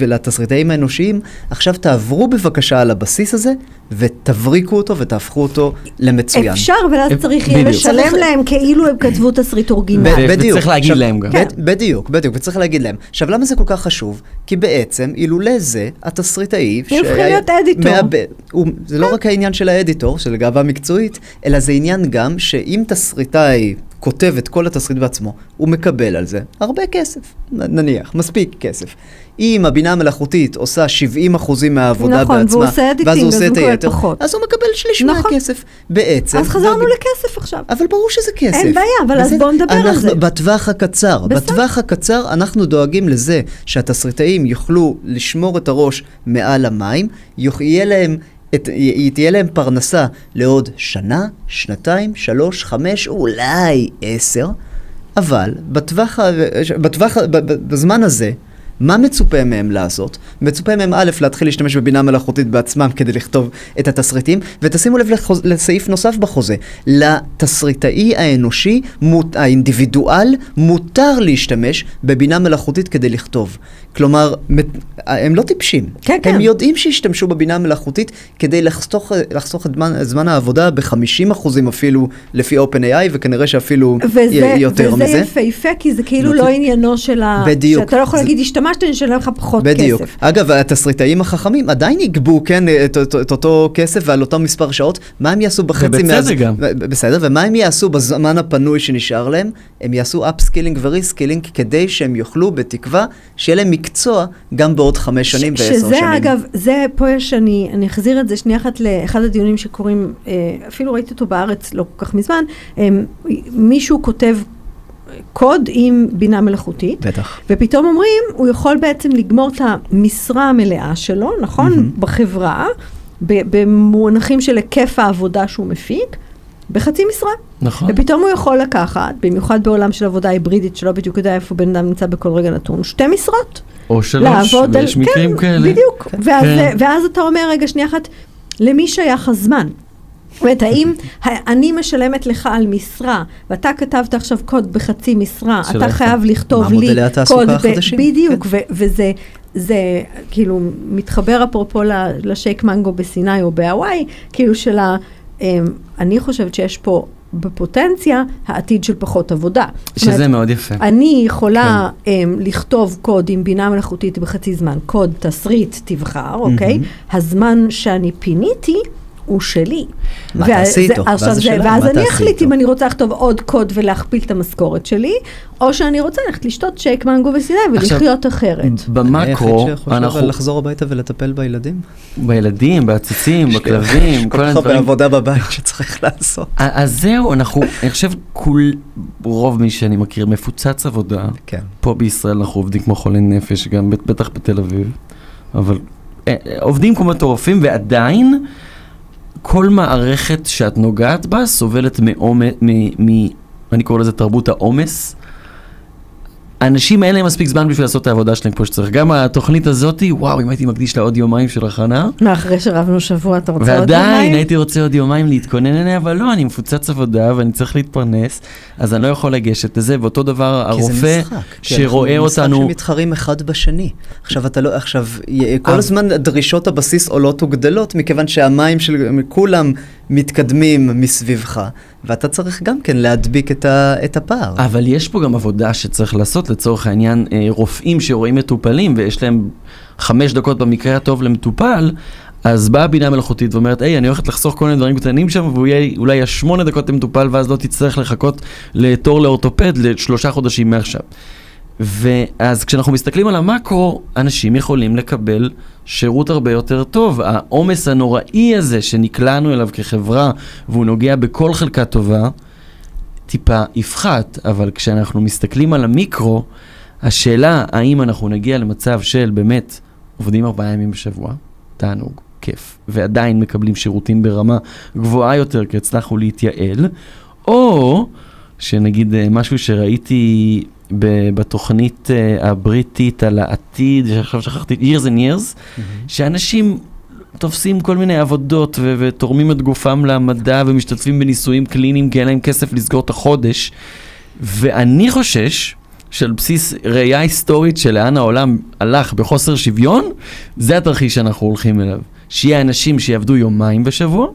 לתסריטאים האנושיים, עכשיו תעברו בבקשה על הבסיס הזה, ותבריקו אותו ותהפכו אותו למצוין. אפשר, אבל אז אה, צריך יהיה. לשלם להם כאילו הם כתבו תסריט אורגינל. בדיוק. וצריך להגיד להם גם. בד- בדיוק, בדיוק, וצריך להגיד להם. עכשיו, למה זה כל כך חשוב? כי בעצם, אילולא זה, התסריטאי... הופך להיות אדיטור. זה לא רק העניין של האדיטור, של גאווה מקצועית, אלא זה עניין גם שאם תסריטאי כותב את כל התסריט בעצמו, הוא מקבל על זה הרבה כסף, נניח, מספיק כסף. אם הבינה המלאכותית עושה 70% מהעבודה נכון, בעצמה, והוא עושה אדיטינג, ואז הוא עושה את מקבל היתר, פחות. אז הוא מקבל שליש נכון. מהכסף. בעצם... אז חזרנו זה- לכסף עכשיו. אבל ברור שזה כסף. אין בעיה, אבל אז בסדר. בואו נדבר על אנחנו, זה. בטווח הקצר, בסדר. בטווח הקצר אנחנו דואגים לזה שהתסריטאים יוכלו לשמור את הראש מעל המים, יהיה להם... את, תהיה להם פרנסה לעוד שנה, שנתיים, שלוש, חמש, אולי עשר, אבל בטווח, בטווח, בזמן הזה, מה מצופה מהם לעשות? מצופה מהם א', להתחיל להשתמש בבינה מלאכותית בעצמם כדי לכתוב את התסריטים, ותשימו לב לחוז, לסעיף נוסף בחוזה. לתסריטאי האנושי, מות, האינדיבידואל, מותר להשתמש בבינה מלאכותית כדי לכתוב. כלומר, הם לא טיפשים. כן, הם כן. יודעים שישתמשו בבינה מלאכותית כדי לחסוך, לחסוך את זמן, זמן העבודה ב-50% אפילו לפי OpenAI, וכנראה שאפילו וזה, יותר וזה מזה. יפהפה, כי זה כאילו נותן- לא עניינו של ה... בדיוק. שאתה לא יכול זה- להגיד, השתמשת, אני אשלם לך פחות בדיוק. כסף. אגב, התסריטאים החכמים עדיין יגבו, כן, את, את, את אותו כסף ועל אותו מספר שעות. מה הם יעשו בחצי ובצדק גם. ב- בסדר, ומה הם יעשו בזמן הפנוי שנשאר להם? הם יעשו upskilling ו reskilling כדי שהם יוכלו, בתקווה, שיהיה להם מקצוע גם בעוד חמש שנים ש- ועשר שנים. שזה אגב, זה פה יש, אני, אני אחזיר את זה שנייה אחת לאחד הדיונים שקורים, אה, אפילו ראיתי אותו בארץ לא כל כך מזמן, אה, מישהו כותב קוד עם בינה מלאכותית, בטח. ופתאום אומרים, הוא יכול בעצם לגמור את המשרה המלאה שלו, נכון? מהמם. בחברה, במונחים של היקף העבודה שהוא מפיק, בחצי משרה. נכון. ופתאום הוא יכול לקחת, במיוחד בעולם של עבודה היברידית, שלא בדיוק יודע איפה בן אדם נמצא בכל רגע נתון, שתי משרות. או שלוש, לעבוד על... ויש מקרים כן, כאלה. בדיוק. כן. ואז, כן. ואז אתה אומר, רגע, שנייה אחת, למי שייך הזמן? זאת אומרת, האם אני משלמת לך על משרה, ואתה כתבת עכשיו קוד בחצי משרה, אתה. חייב לכתוב מה לי קוד, ב- החדשים? בדיוק, כן. וזה זה כאילו מתחבר אפרופו לשייק מנגו בסיני או בהוואי, כאילו של ה... אמ, אני חושבת שיש פה בפוטנציה העתיד של פחות עבודה. שזה אומרת, מאוד יפה. אני יכולה um, לכתוב קוד עם בינה מלאכותית בחצי זמן, קוד תסריט תבחר, אוקיי? הזמן שאני פיניתי הוא שלי. מה תעשי איתו? עכשיו ואז זה- ואז אני אחליט? אם אני רוצה לכתוב עוד קוד ולהכפיל את המשכורת שלי, או שאני רוצה ללכת לשתות שייק מנגו וסיני ולחיות אחרת. במקרו, היחיד שיכול אנחנו לחזור הביתה ולטפל בילדים. בילדים, בעציצים, בכלבים, כל כל כך הרבה הדברים. עבודה בבית שצריך לעשות. אז זהו, אנחנו, אני חושב, כול, רוב מי שאני מכיר מפוצץ עבודה. כן. פה בישראל אנחנו עובדים כמו חולי נפש, גם בט- בטח בתל אביב, אבל אה, אה, עובדים כמו מטורפים, ועדיין כל מערכת שאת נוגעת בה סובלת מעומס, אני קורא לזה תרבות העומס. האנשים אין להם מספיק זמן בשביל לעשות את העבודה שלהם כמו שצריך. גם התוכנית הזאתי, וואו, אם הייתי מקדיש לה עוד יומיים של הכנה, מה, אחרי שרבנו שבוע אתה רוצה עוד ועדיין יומיים? הייתי רוצה עוד יומיים להתכונן אליה, אבל לא, אני מפוצץ עבודה ואני צריך להתפרנס, אז אני לא יכול לגשת לזה, ואותו דבר כי זה הרופא משחק. כי שרואה אנחנו אותנו... משחק שמתחרים אחד בשני. עכשיו אתה לא, עכשיו, כל אבל- הזמן דרישות הבסיס עולות וגדלות, מכיוון שהמים של כולם מתקדמים מסביבך, ואתה צריך גם כן להדביק את, ה, את הפער. אבל יש פה גם עבודה שצריך לעשות, לצורך העניין, אה, רופאים שרואים מטופלים ויש להם חמש דקות במקרה הטוב למטופל, אז באה בינה מלאכותית ואומרת, היי, אני הולכת לחסוך כל מיני דברים קטנים שם, והוא יהיה אולי יהיה שמונה דקות למטופל, ואז לא תצטרך לחכות לתור לאורתופד לשלושה חודשים מעכשיו. ואז כשאנחנו מסתכלים על המקרו, אנשים יכולים לקבל שירות הרבה יותר טוב. העומס הנוראי הזה שנקלענו אליו כחברה, והוא נוגע בכל חלקה טובה, טיפה יפחת, אבל כשאנחנו מסתכלים על המיקרו, השאלה האם אנחנו נגיע למצב של באמת עובדים ארבעה ימים בשבוע, תענוג, כיף, ועדיין מקבלים שירותים ברמה גבוהה יותר כי הצלחנו להתייעל, או שנגיד אה, משהו שראיתי בתוכנית אה, הבריטית על העתיד, שעכשיו שכחתי, years and years, שאנשים תופסים כל מיני עבודות ו- ותורמים את גופם למדע ומשתתפים בניסויים קליניים כי אין להם כסף לסגור את החודש. ואני חושש שעל בסיס ראייה היסטורית של לאן העולם הלך בחוסר שוויון, זה התרחיש שאנחנו הולכים אליו. שיהיה אנשים שיעבדו יומיים בשבוע,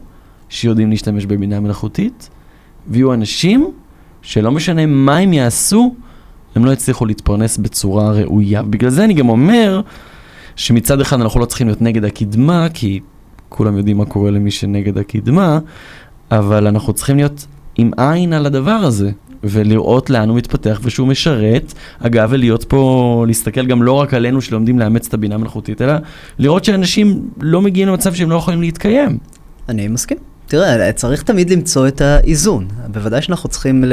שיודעים להשתמש בבינה מלאכותית, ויהיו אנשים שלא משנה מה הם יעשו, הם לא יצליחו להתפרנס בצורה ראויה. בגלל זה אני גם אומר שמצד אחד אנחנו לא צריכים להיות נגד הקדמה, כי כולם יודעים מה קורה למי שנגד הקדמה, אבל אנחנו צריכים להיות עם עין על הדבר הזה, ולראות לאן הוא מתפתח ושהוא משרת, אגב, ולהיות פה, להסתכל גם לא רק עלינו שלומדים לאמץ את הבינה המלאכותית, אלא לראות שאנשים לא מגיעים למצב שהם לא יכולים להתקיים. אני מסכים. תראה, צריך תמיד למצוא את האיזון. בוודאי שאנחנו צריכים ל...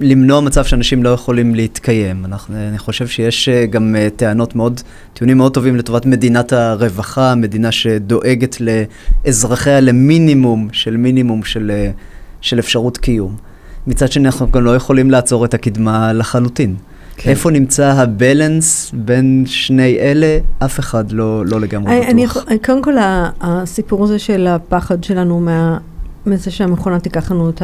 למנוע מצב שאנשים לא יכולים להתקיים. אנחנו, אני חושב שיש אה, גם אה, טענות מאוד, טיעונים מאוד טובים לטובת מדינת הרווחה, מדינה שדואגת לאזרחיה למינימום של מינימום של, אה, של אפשרות קיום. מצד שני, אנחנו גם לא יכולים לעצור את הקדמה לחלוטין. כן. איפה נמצא הבלנס בין שני אלה? אף אחד לא, לא לגמרי אני, אני, בטוח. יכול- קודם כל, הסיפור הזה של הפחד שלנו מה, מזה שהמכונה תיקח לנו את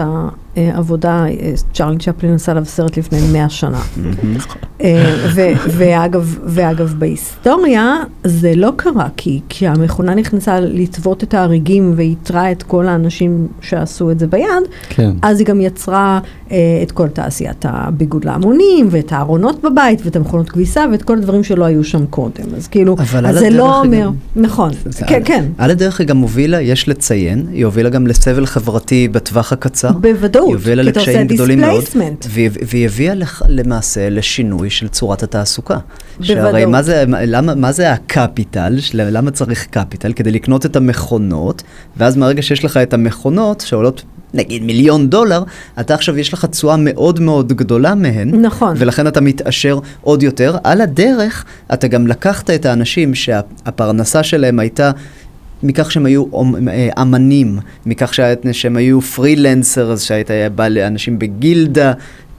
העבודה, אה, צ'רלי צ'פלין עשה עליו סרט לפני 100 שנה. אה, ו- ואגב, ואגב, בהיסטוריה זה לא קרה, כי כשהמכונה נכנסה לטוות את ההריגים ואיתרה את כל האנשים שעשו את זה ביד, כן. אז היא גם יצרה אה, את כל תעשיית הביגוד להמונים, ואת הארונות בבית, ואת המכונות כביסה, ואת כל הדברים שלא היו שם קודם. אז כאילו, אז זה לא אומר, גם- נכון, כן, כן, על הדרך היא גם הובילה, יש לציין, היא הובילה גם לסבל חברתי בטווח הקצר. בוודאות, אתה עושה לקשיים גדולים מאוד. והיא הביאה למעשה לשינוי של צורת התעסוקה. שהרי בוודאות. מה זה, מה- למה, מה זה הקפיטל? למה צריך קפיטל? כדי לקנות את המכונות, ואז מהרגע שיש לך את המכונות שעולות נגיד מיליון דולר, אתה עכשיו יש לך תשואה מאוד מאוד גדולה מהן. נכון. ולכן אתה מתעשר עוד יותר. על הדרך, אתה גם לקחת את האנשים שהפרנסה שלהם הייתה... מכך שהם היו אה, אמנים, מכך שה- שהם היו פרילנסר, אז שהיית בא לאנשים בגילדה,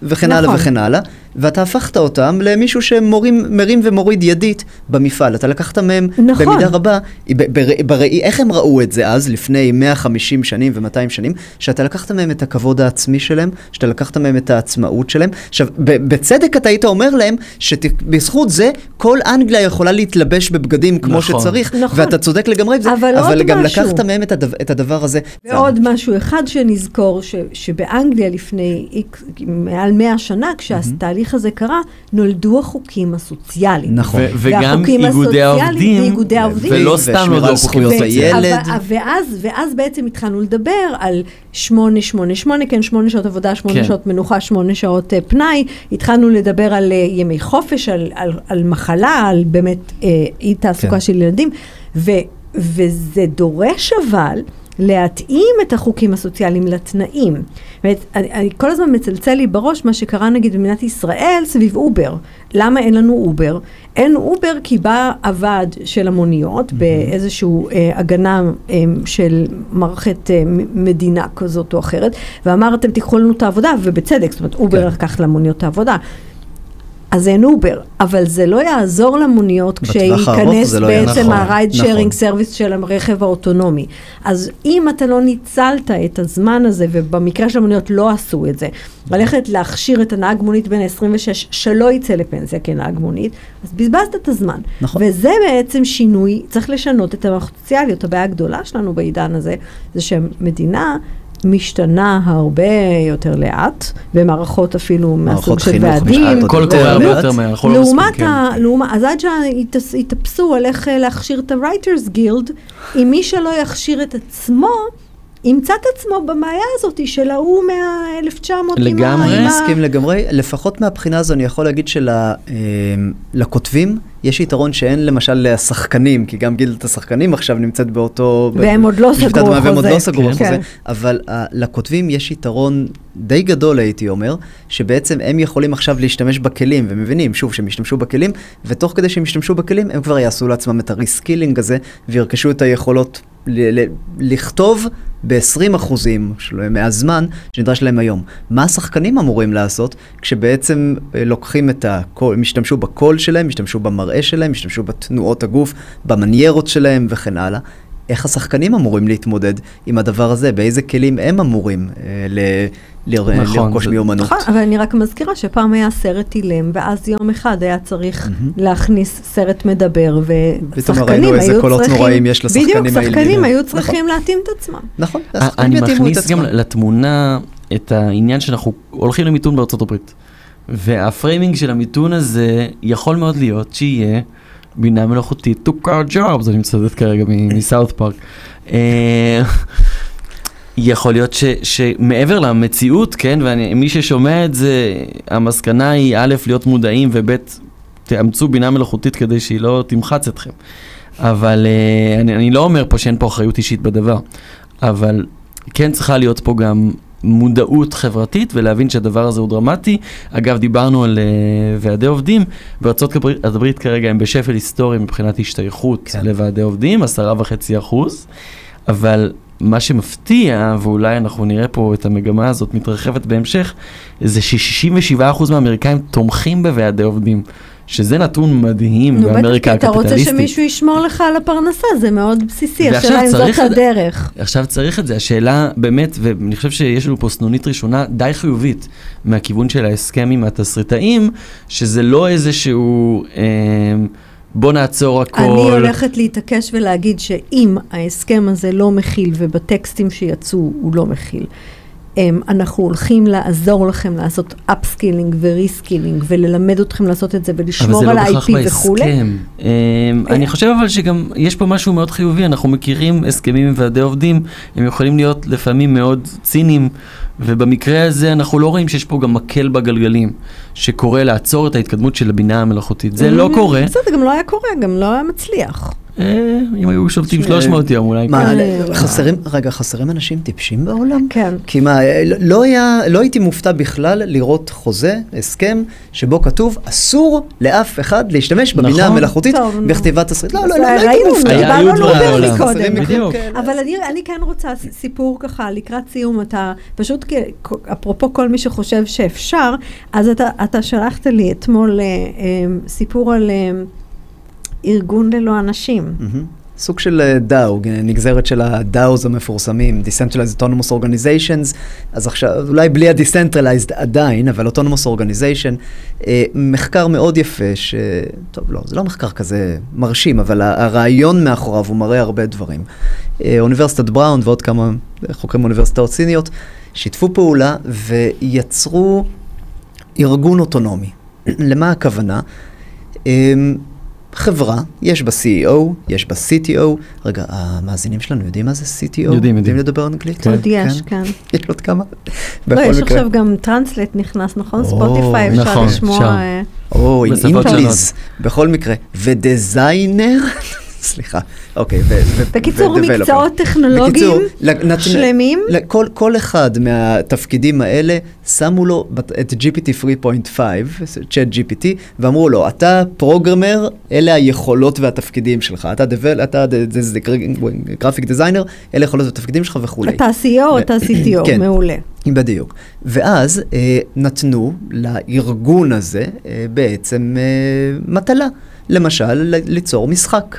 וכן הלאה נכון. וכן הלאה, ואתה הפכת אותם למישהו שמרים ומוריד ידית במפעל. אתה לקחת מהם נכון. במידה רבה, בראי, איך הם ראו את זה אז, לפני 150 שנים ו-200 שנים, שאתה לקחת מהם את הכבוד העצמי שלהם, שאתה לקחת מהם את העצמאות שלהם. עכשיו, בצדק אתה היית אומר להם, שבזכות זה כל אנגליה יכולה להתלבש בבגדים כמו נכון. שצריך, נכון. ואתה צודק לגמרי בזה, אבל אבל גם משהו. לקחת מהם את, הדבר, את הדבר הזה. ועוד משהו אחד שנזכור, ש, שבאנגליה לפני מעל 100 שנה, כשהתהליך שהתהליך הזה קרה, נולדו החוקים הסוציאליים. נכון. וגם איגודי העובדים, ואיגודי העובדים. ולא סתם נולדו זכויות הילד. ואז, ואז בעצם התחלנו לדבר על 888, כן, 8 שעות עבודה, 8 כן. שעות מנוחה, 8 שעות אה, פנאי. התחלנו לדבר על אה, ימי חופש, על, על, על מחלה, על באמת אה, אי תעסוקה כן. של ילדים. ו, וזה דורש אבל להתאים את החוקים הסוציאליים לתנאים. באמת, אני, אני כל הזמן מצלצל לי בראש מה שקרה נגיד במדינת ישראל סביב אובר. למה אין לנו אובר? אין אובר כי בא הוועד של המוניות באיזושהי אה, הגנה אה, של מערכת אה, מדינה כזאת או אחרת, ואמר אתם תיקחו לנו את העבודה, ובצדק, זאת אומרת אובר כן. לקח למוניות את העבודה. אז אין אובר, אבל זה לא יעזור למוניות כשייכנס לא. בעצם נכון, ה-ride נכון. sharing service של הרכב האוטונומי. אז אם אתה לא ניצלת את הזמן הזה, ובמקרה של המוניות לא עשו את זה, ללכת להכשיר את הנהג מונית בן ה-26 שלא יצא לפנסיה כנהג מונית, אז בזבזת את הזמן. נכון. וזה בעצם שינוי, צריך לשנות את המערכות הסוציאליות. הבעיה הגדולה שלנו בעידן הזה, זה שמדינה... משתנה הרבה יותר לאט, במערכות אפילו מהסוג מערכות של חינוך ועדים. קורה הרבה לאט. יותר מהר, אנחנו לא. ה, לעומת, אז עד שיתאפסו על איך להכשיר את ה-Writers Guild, אם מי שלא יכשיר את עצמו, ימצא את עצמו במאיה הזאת של ההוא מה-1900. לגמרי. אני מסכים לגמרי, לפחות מהבחינה הזו אני יכול להגיד שלכותבים יש יתרון שאין למשל לשחקנים, כי גם גילדת השחקנים עכשיו נמצאת באותו... והם עוד לא סגרו המאה, והם עוד חוזה. לא סגרו כן. חוזה, כן. אבל uh, לכותבים יש יתרון די גדול הייתי אומר, שבעצם הם יכולים עכשיו להשתמש בכלים, ומבינים שוב שהם ישתמשו בכלים, ותוך כדי שהם ישתמשו בכלים הם כבר יעשו לעצמם את ה reskilling הזה, וירכשו את היכולות לכתוב ב-20 אחוזים מהזמן שנדרש להם היום. מה השחקנים אמורים לעשות כשבעצם אה, לוקחים את הקול, הם ישתמשו בקול שלהם, ישתמשו במראה שלהם, ישתמשו בתנועות הגוף, במניירות שלהם וכן הלאה. איך השחקנים אמורים להתמודד עם הדבר הזה? באיזה כלים הם אמורים אה, ל- נכון, לרכוש זה- מיומנות? נכון, אבל אני רק מזכירה שפעם היה סרט אילם, ואז יום אחד היה צריך להכניס סרט מדבר, ושחקנים ראינו איזה היו קולות צריכים... נוראים יש לשחקנים בדיוק, האילמים. שחקנים היו נכון. צריכים להתאים את עצמם. נכון, אני השחקנים יתאימו את מכניס גם. לתמונה את העניין שאנחנו הולכים למיתון בארצות הברית. והפריימינג של המיתון הזה יכול מאוד להיות שיהיה בינה מלאכותית took our jobs, אני מצטט כרגע מ- מסאוט פארק. יכול להיות ש, שמעבר למציאות, כן, ומי ששומע את זה, המסקנה היא א', להיות מודעים, וב', תאמצו בינה מלאכותית כדי שהיא לא תמחץ אתכם. אבל אה, אני, אני לא אומר פה שאין פה אחריות אישית בדבר, אבל כן צריכה להיות פה גם מודעות חברתית ולהבין שהדבר הזה הוא דרמטי. אגב, דיברנו על uh, ועדי עובדים, בארצות הברית- הברית כרגע הם בשפל היסטורי מבחינת השתייכות. כן. לוועדי עובדים, עשרה וחצי אחוז, אבל מה שמפתיע, ואולי אנחנו נראה פה את המגמה הזאת מתרחבת בהמשך, זה ש-67% מהאמריקאים תומכים בוועדי עובדים, שזה נתון מדהים נו, בטח, כי באמריקה אתה רוצה הקפיטליסטית. שמישהו ישמור לך על הפרנסה, זה מאוד בסיסי, השאלה אם זאת הדרך. עכשיו צריך את זה, השאלה באמת, ואני חושב שיש לנו פה סנונית ראשונה די חיובית מהכיוון של ההסכם עם התסריטאים, שזה לא איזשהו אה, בוא נעצור הכל. אני הולכת להתעקש ולהגיד שאם ההסכם הזה לא מכיל, ובטקסטים שיצאו הוא לא מכיל, הם, אנחנו הולכים לעזור לכם לעשות upskilling ו reskilling, וללמד אתכם לעשות את זה, אבל ולשמור זה לא על בהכרח ה-IP וכולי. בהסכם. אה, אני חושב אבל שגם יש פה משהו מאוד חיובי, אנחנו מכירים הסכמים עם ועדי עובדים, הם יכולים להיות לפעמים מאוד ציניים, ובמקרה הזה אנחנו לא רואים שיש פה גם מקל בגלגלים, שקורא לעצור את ההתקדמות של הבינה המלאכותית. זה לא Mm, קורה. בסדר, גם לא היה קורה, גם לא היה מצליח. אה, אם היו שובתים ש- 300 יום אולי. מה, כן. חסרים, רגע, חסרים אנשים טיפשים בעולם? כן. כי מה, לא, היה, לא הייתי מופתע בכלל לראות חוזה, הסכם, שבו כתוב אסור לאף אחד להשתמש בבינה נכון. המלאכותית. בכתיבת תסריט. לא, לא, לא, לא הייתי מופתע. היה- דיברנו היו על דברים אובר בעולם. מקודם. אבל אני, כן רוצה סיפור ככה לקראת סיום, אתה פשוט, אפרופו כל מי שחושב שאפשר, אז אתה, שלחת לי אתמול אה, אה, סיפור על אה, ארגון ללא אנשים. מהמם. סוג של אה, דאו, נגזרת של הדאוז המפורסמים, Decentralized Autonomous Organizations, אז עכשיו, אולי בלי ה-Decentralized עדיין, אבל Autonomous Organization, אה, מחקר מאוד יפה, ש... טוב, לא, זה לא מחקר כזה מרשים, אבל הרעיון מאחוריו הוא מראה הרבה דברים. אה, אוניברסיטת בראון ועוד כמה חוקרים מאוניברסיטאות סיניות שיתפו פעולה ויצרו ארגון אוטונומי. למה הכוונה? אמ, חברה, יש בה CEO, יש בה CTO. רגע, המאזינים שלנו יודעים מה זה CTO? יודעים, יודעים. לדבר אנגלית? עוד יש, כן. יש עוד כמה? לא, יש. עכשיו גם טרנסלט נכנס, נכון? ספוטיפיי, אפשר נכון, לשמוע... אה, או, עם אינפליז, בכל מקרה. ודזיינר, סליחה, אוקיי, בקיצור. מקצועות טכנולוגיים שלמים. כל אחד מהתפקידים האלה, שמו לו את GPT 3.5, צ'אט GPT, ואמרו לו, אתה פרוגרמר, אלה היכולות והתפקידים שלך. אתה גרפיק דיזיינר, אלה היכולות והתפקידים שלך וכולי. אתה CEO, אתה CTO, כן. מעולה. בדיוק. ואז אה, נתנו לארגון הזה אה, בעצם אה, מטלה. למשל, ליצור משחק,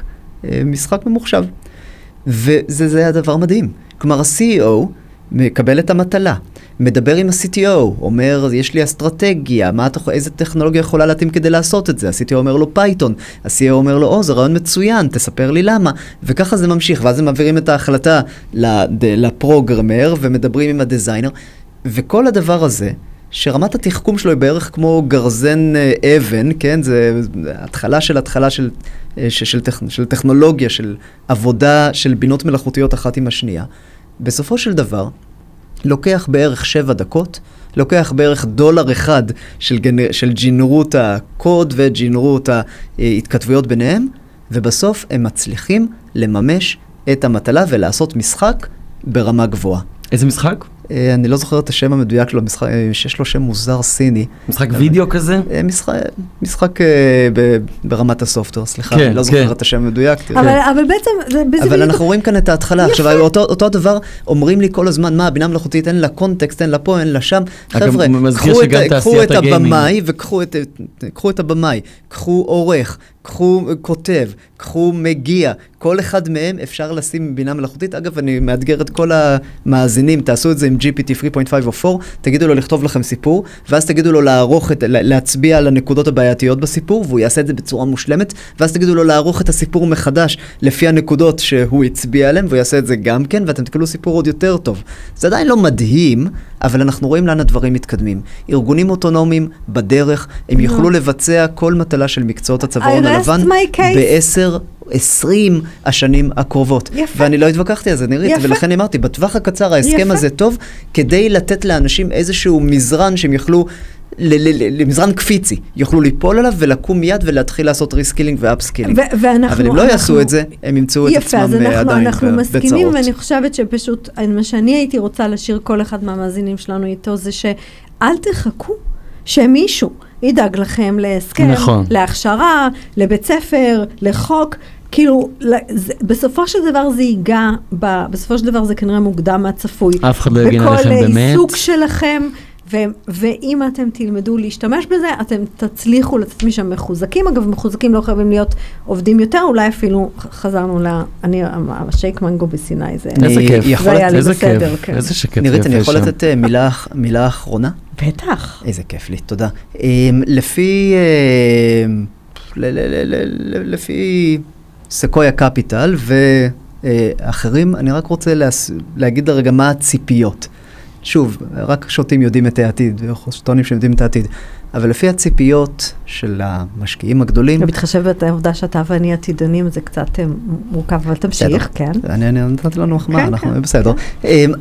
משחק ממוחשב. וזה זה היה דבר מדהים. כלומר, ה-CEO מקבל את המטלה, מדבר עם ה-CTO, אומר, יש לי אסטרטגיה, מה איזה טכנולוגיה יכולה להתאים כדי לעשות את זה? ה-CTO אומר לו פייתון, ה-CEO אומר לו, או, זה רעיון מצוין, תספר לי למה. וככה זה ממשיך, ואז הם מעבירים את ההחלטה ל programmer ומדברים עם ה designer, וכל הדבר הזה, שרמת התחכום שלו היא בערך כמו גרזן אה, אבן, כן? זה התחלה של התחלה של, אה, של, של, טכ, של טכנולוגיה, של עבודה של בינות מלאכותיות אחת עם השנייה. בסופו של דבר, לוקח בערך שבע דקות, לוקח בערך דולר אחד של, גנ... של ג'ינרות הקוד וג'ינרות ההתכתבויות ביניהם, ובסוף הם מצליחים לממש את המטלה ולעשות משחק ברמה גבוהה. איזה משחק? אה, אני לא זוכר את השם המדויק שלו, משחק, אה, שיש לו שם מוזר סיני. משחק וידאו כזה? אה, משחק, משחק אה, ב, ברמת הסופטוור, סליחה, כן, אני לא כן. זוכר את השם המדויק. אבל אבל בעצם, זה אבל בדיוק- אנחנו רואים כאן את ההתחלה. יפה. עכשיו, אותו, אותו דבר, אומרים לי כל הזמן, מה, הבינה מלאכותית, אין לה קונטקסט, אין לה פה, אין לה שם. חבר'ה, קחו את, קחו את. הבמאי וקחו את, קחו את הבמאי, קחו עורך, קחו כותב, קחו מגיע. כל אחד מהם אפשר לשים בינה מלאכותית. אגב, אני מאתגר את כל המאזינים, תעשו את זה עם GPT 3.5 או 4, תגידו לו לכתוב לכם סיפור, ואז תגידו לו לערוך, את, לה- להצביע על הנקודות הבעייתיות בסיפור, והוא יעשה את זה בצורה מושלמת, ואז תגידו לו לערוך את הסיפור מחדש לפי הנקודות שהוא הצביע עליהן, והוא יעשה את זה גם כן, ואתם תקבלו סיפור עוד יותר טוב. זה עדיין לא מדהים, אבל אנחנו רואים לאן הדברים מתקדמים. ארגונים אוטונומיים בדרך, הם יוכלו לבצע כל מטלה של מקצועות הצווארון הלבן. בעשר, עשרים השנים הקרובות. יפה. ואני לא התווכחתי על זה, נירית, יפה. ולכן אמרתי, בטווח הקצר ההסכם יפה. הזה טוב, כדי לתת לאנשים איזשהו מזרן שהם יוכלו... למזרן קפיצי, יוכלו ליפול עליו ולקום מיד ולהתחיל לעשות reskilling ו upskilling. אבל אם לא יעשו את זה, הם ימצאו את יפה, אז עצמם אה, אנחנו, עדיין מסכימים, בצרות. ואני חושבת שפשוט, מה שאני הייתי רוצה להשאיר כל אחד מהמאזינים שלנו איתו, זה שאל תחכו שמישהו ידאג לכם להסכם, נכון. להכשרה, לבית ספר, לחוק. כאילו, זה, בסופו של דבר זה ייגע, בסופו של דבר זה כנראה מוקדם מהצפוי. אף אחד לא יגן עליכם בכל באמת. עיסוק שלכם, ואם אתם תלמדו להשתמש בזה, אתם תצליחו לצאת משם מחוזקים. אגב, מחוזקים לא חייבים להיות עובדים יותר, אולי אפילו חזרנו ל... אני, השייק מנגו בסיני, זה... איזה כיף, זה היה לי בסדר, כן. איזה שקט נירית, אני יכול שם. לתת אה, מילה אח- מילה אחרונה? בטח. איזה כיף לי, תודה. Um, לפי, ל- לפי סקויה קפיטל ואחרים, אני רק רוצה. להגיד רגע מה הציפיות. שוב, רק שוטים יודעים את העתיד, שוטונים שיודעים את העתיד, אבל לפי הציפיות של המשקיעים הגדולים, ובהתחשב בעובדה שאתה ואני עתידנים, זה קצת אה, מורכב, אבל תמשיך. כן. אני, אני נתתי לנו מחמאה, כן, אנחנו כן, בסדר. אמ,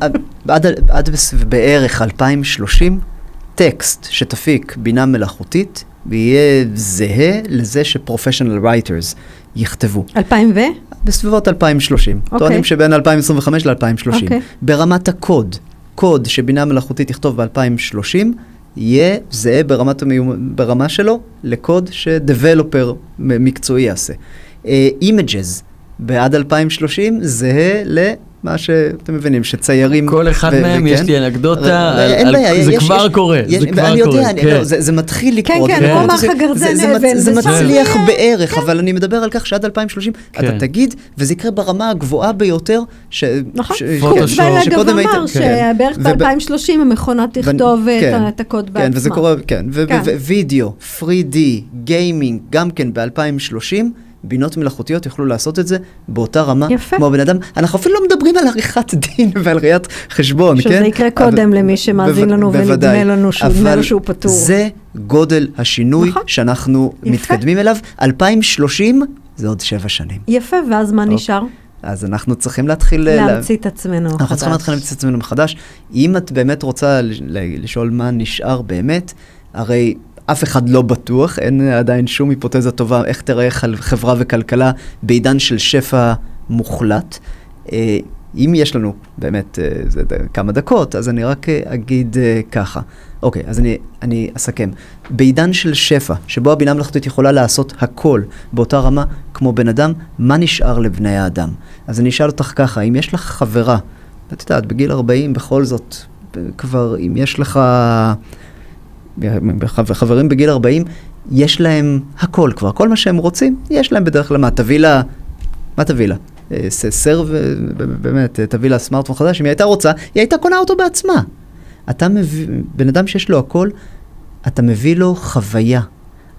עד, בערך 2030, טקסט שתפיק בינה מלאכותית ויהיה זהה לזה שפרופשיונל רייטרס יכתבו. 2000 ו? בסביבות 2030. אוקיי. טוענים שבין 2025 ל-2030. אוקיי. ברמת הקוד, קוד שבינה מלאכותית תכתוב ב-2030, יהיה זהה ברמת המיומ... ברמה שלו לקוד שדבלופר מקצועי יעשה. אימג'ז בעד 2030 זהה למה שאתם מבינים, שציירים... כל אחד ו- מהם, וכן. יש לי אנקדוטה, ר- על- אין על- בעיה, זה יש- כבר יש- קורה, יש- זה כבר אני יודע, קורה, אני- כן. לא, זה זה מתחיל כן, לקרות. כן, זה- כמו זה- מח הגרזן אבן, זה מצליח יהיה- בערך, אבל אני מדבר על כך שעד 2030 כן. אתה תגיד, וזה יקרה ברמה הגבוהה ביותר, ש... נכון. כן, שקודם אגב אמר כן. שבערך וב- ב-2030 המכונה תכתוב את כן, הקוד בעצמה. כן, וזה קורה, כן, כן. ווידאו, 3D, גיימינג, גם כן ב-2030, בינות מלאכותיות יוכלו לעשות את זה באותה רמה יפה. כמו הבן אדם. אנחנו אפילו לא מדברים על עריכת דין ועל ראיית חשבון, שזה כן? יקרה קודם אבל- למי שמאזין בו- לנו ונדמה. לנו שהוא- אבל שהוא פטור. זה גודל השינוי נכון. שאנחנו יפה. מתקדמים אליו. 2030 זה עוד שבע שנים. יפה, ואז מה נשאר? אז אנחנו צריכים להתחיל... ל- להמציא את עצמנו אנחנו צריכים מחדש. להתחיל להמציא את עצמנו מחדש. אם את באמת רוצה לשאול מה נשאר באמת, הרי אף אחד לא בטוח, אין עדיין שום היפותזה טובה איך תראה חברה וכלכלה בעידן של שפע מוחלט. אה, אם יש לנו באמת אה, זה, כמה דקות, אז אני רק אה, אגיד ככה. אוקיי, אז אני, אני אסכם. בעידן של שפע, שבו הבינה המלאכותית יכולה לעשות הכל באותה רמה כמו בן אדם, מה נשאר לבני האדם? אז אני אשאל אותך ככה, אם יש לך חברה, את יודעת, בגיל 40 בכל זאת, כבר, אם יש לך חברים בגיל 40, יש להם הכל כבר, כל מה שהם רוצים, יש להם בדרך כלל מה, תביא לה, מה תביא לה? אה, ס- סרב, אה, ב- ב- באמת, אה, תביא לה סמארטפון חדש, אם היא הייתה רוצה, היא הייתה קונה אותו בעצמה. אתה מביא, בן אדם שיש לו הכל, אתה מביא לו חוויה.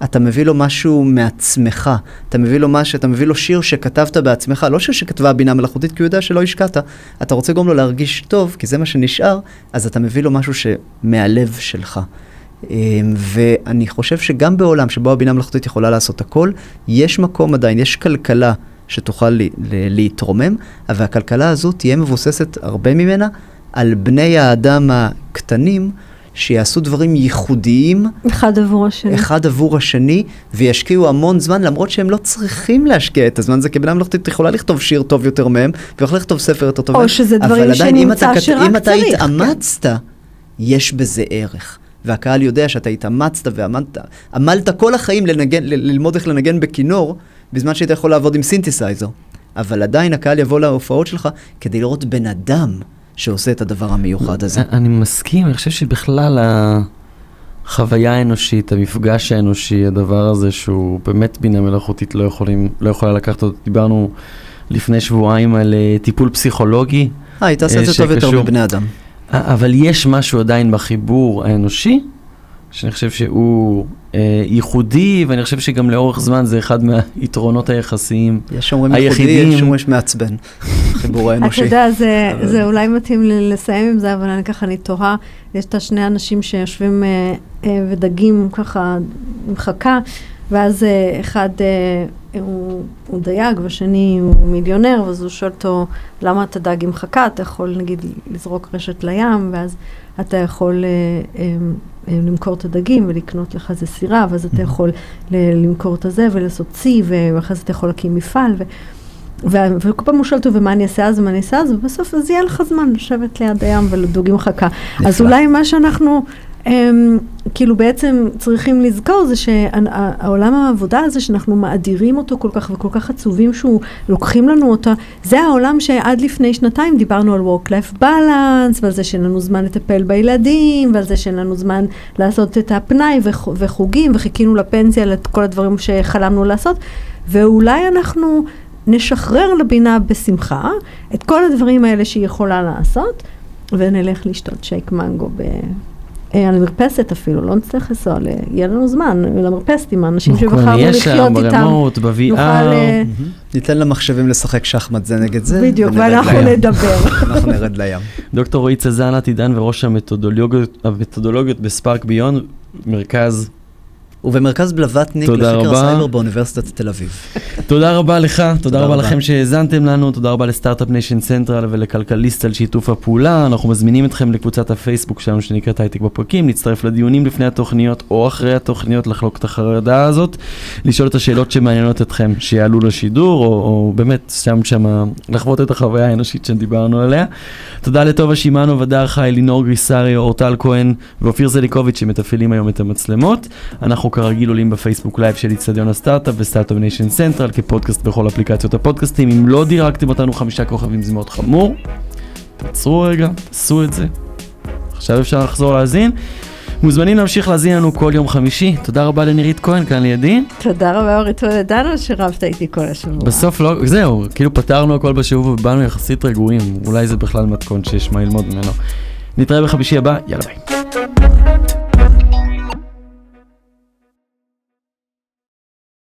אתה מביא לו משהו מעצמך, אתה מביא לו משהו, אתה מביא לו שיר שכתבת בעצמך, לא שיר שכתבה הבינה מלאכותית, כי הוא יודע שלא השקעת. אתה רוצה לגרום לו להרגיש טוב, כי זה מה שנשאר, אז אתה מביא לו משהו שמהלב שלך. אמ, ואני חושב שגם בעולם שבו הבינה המלאכותית יכולה לעשות הכל, יש מקום עדיין, יש כלכלה שתוכל ל- ל- להתרומם, אבל הכלכלה הזו תהיה מבוססת, הרבה ממנה, על בני האדם הקטנים, שיעשו דברים ייחודיים אחד עבור השני. אחד עבור השני, וישקיעו המון זמן, למרות שהם לא צריכים להשקיע את הזמן הזה, כי בינה מלאכותית יכולה לכתוב שיר טוב יותר מהם, ויכולה לכתוב ספר יותר טוב או מהם. שזה דברים אבל עדיין, אם שנמצא אתה, שרק אם אתה צריך, כן. התאמצת, יש בזה ערך. והקהל יודע שאתה התאמצת ועמלת, עמלת כל החיים לנגן, ללמוד איך לנגן בכינור, בזמן שהיית יכול לעבוד עם סינתסייזר. אבל עדיין הקהל יבוא להופעות שלך כדי לראות בן אדם שעושה את הדבר המיוחד הזה. אני מסכים, אני חושב שבכלל החוויה האנושית, המפגש האנושי, הדבר הזה שהוא באמת בינה מלאכותית לא, יכולים, לא יכולה לקחת אותו. דיברנו לפני שבועיים על אה, טיפול פסיכולוגי, אה, היא תעשה את אה, זה טוב יותר מבני אדם. אבל יש משהו עדיין בחיבור האנושי, שאני חושב שהוא אה, ייחודי, ואני חושב שגם לאורך זמן זה אחד מהיתרונות היחסיים. יש שאומרים ייחודי, היחידים- יש שאומרים שמעצבן. חיבור אתה האנושי. יודע, זה, אבל- זה אולי מתאים לי לסיים עם זה, אבל אני ככה, אני תוהה, יש את השני אנשים שיושבים אה, אה, ודגים ככה עם חכה, ואז אה, אחד אה, הוא, הוא דייג והשני הוא מיליונר, ואז הוא שואל אותו, למה אתה דג עם חכה? אתה יכול נגיד לזרוק רשת לים, ואז אתה יכול אה, אה, למכור את הדגים ולקנות לך איזה סירה, ואז אתה יכול ל- למכור את הזה ולעשות צי, ואחרי זה אתה יכול להקים מפעל. ו... וכל פעם הוא שואל אותו, ומה אני אעשה אז, ומה אני אעשה אז, ובסוף אז יהיה לך זמן לשבת ליד הים ולדוג עם חכה. אז. אולי מה שאנחנו הם, כאילו בעצם צריכים לזכור זה שהעולם העבודה הזה שאנחנו מאדירים אותו כל כך וכל כך עצובים שהוא לוקחים לנו אותו, זה העולם שעד לפני שנתיים דיברנו על Work-Life Balance ועל זה שאין לנו זמן לטפל בילדים ועל זה שאין לנו זמן לעשות את הפנאי וח, וחוגים וחיכינו לפנסיה לכל הדברים שחלמנו לעשות ואולי אנחנו נשחרר לבינה בשמחה את כל הדברים האלה שהיא יכולה לעשות ונלך לשתות שייק מנגו ב... אה, על מרפסת אפילו, לא נצטרך לנסוע, ל- יהיה לנו זמן למרפסת עם האנשים כבר שבחרנו לחיות איתם. ב remote, ב-VR. נוכל, אה, ניתן למחשבים לשחק שחמט זה נגד זה. בדיוק, ואנחנו. נדבר. אנחנו נרד לים. דוקטור רועי צזן עתידן וראש המתודולוגיות ב SparkBeyond, מרכז. ובמרכז בלווטניק תודה לחקר רבה. הסייבר באוניברסיטת תל אביב. תודה רבה לך, תודה רבה רבה. לכם שהאזנתם לנו, תודה רבה ל Start-Up Nation Central ולכלכליסט על שיתוף הפעולה. אנחנו מזמינים אתכם לקבוצת הפייסבוק שלנו שנקראת הייטק בפרקים, להצטרף לדיונים לפני התוכניות או אחרי התוכניות, לחלוק את החרדה הזאת, לשאול את השאלות שמעניינות אתכם, שיעלו לשידור, או, או באמת שם שם לחוות את החוויה האנושית שדיברנו עליה. תודה לטובה שמענו, הדר חי, לינור גריסריו, אורטל כהן ואופיר זליקוביץ' שמתפעלים היום את המצלמות. אנחנו כרגיל עולים בפייסבוק לייב של איצטדיון הסטארט-אפ ו Start-Up Nation Central כפודקאסט בכל אפליקציות הפודקאסטים. אם לא דירגתם אותנו חמישה כוכבים זה מאוד חמור. תעצרו רגע, תעשו את זה. עכשיו אפשר לחזור להאזין. מוזמנים להמשיך להאזין לנו כל יום חמישי. תודה רבה לנירית כהן כאן לידי. תודה רבה אורית טולדנו שרבת איתי כל השבוע. בסוף לא, זהו, כאילו פתרנו הכל בשבוע ובאנו יחסית רגועים. אולי זה בכלל מתכון שיש מה ללמוד ממנו. נתראה בחמישי הבא, יאללה ביי.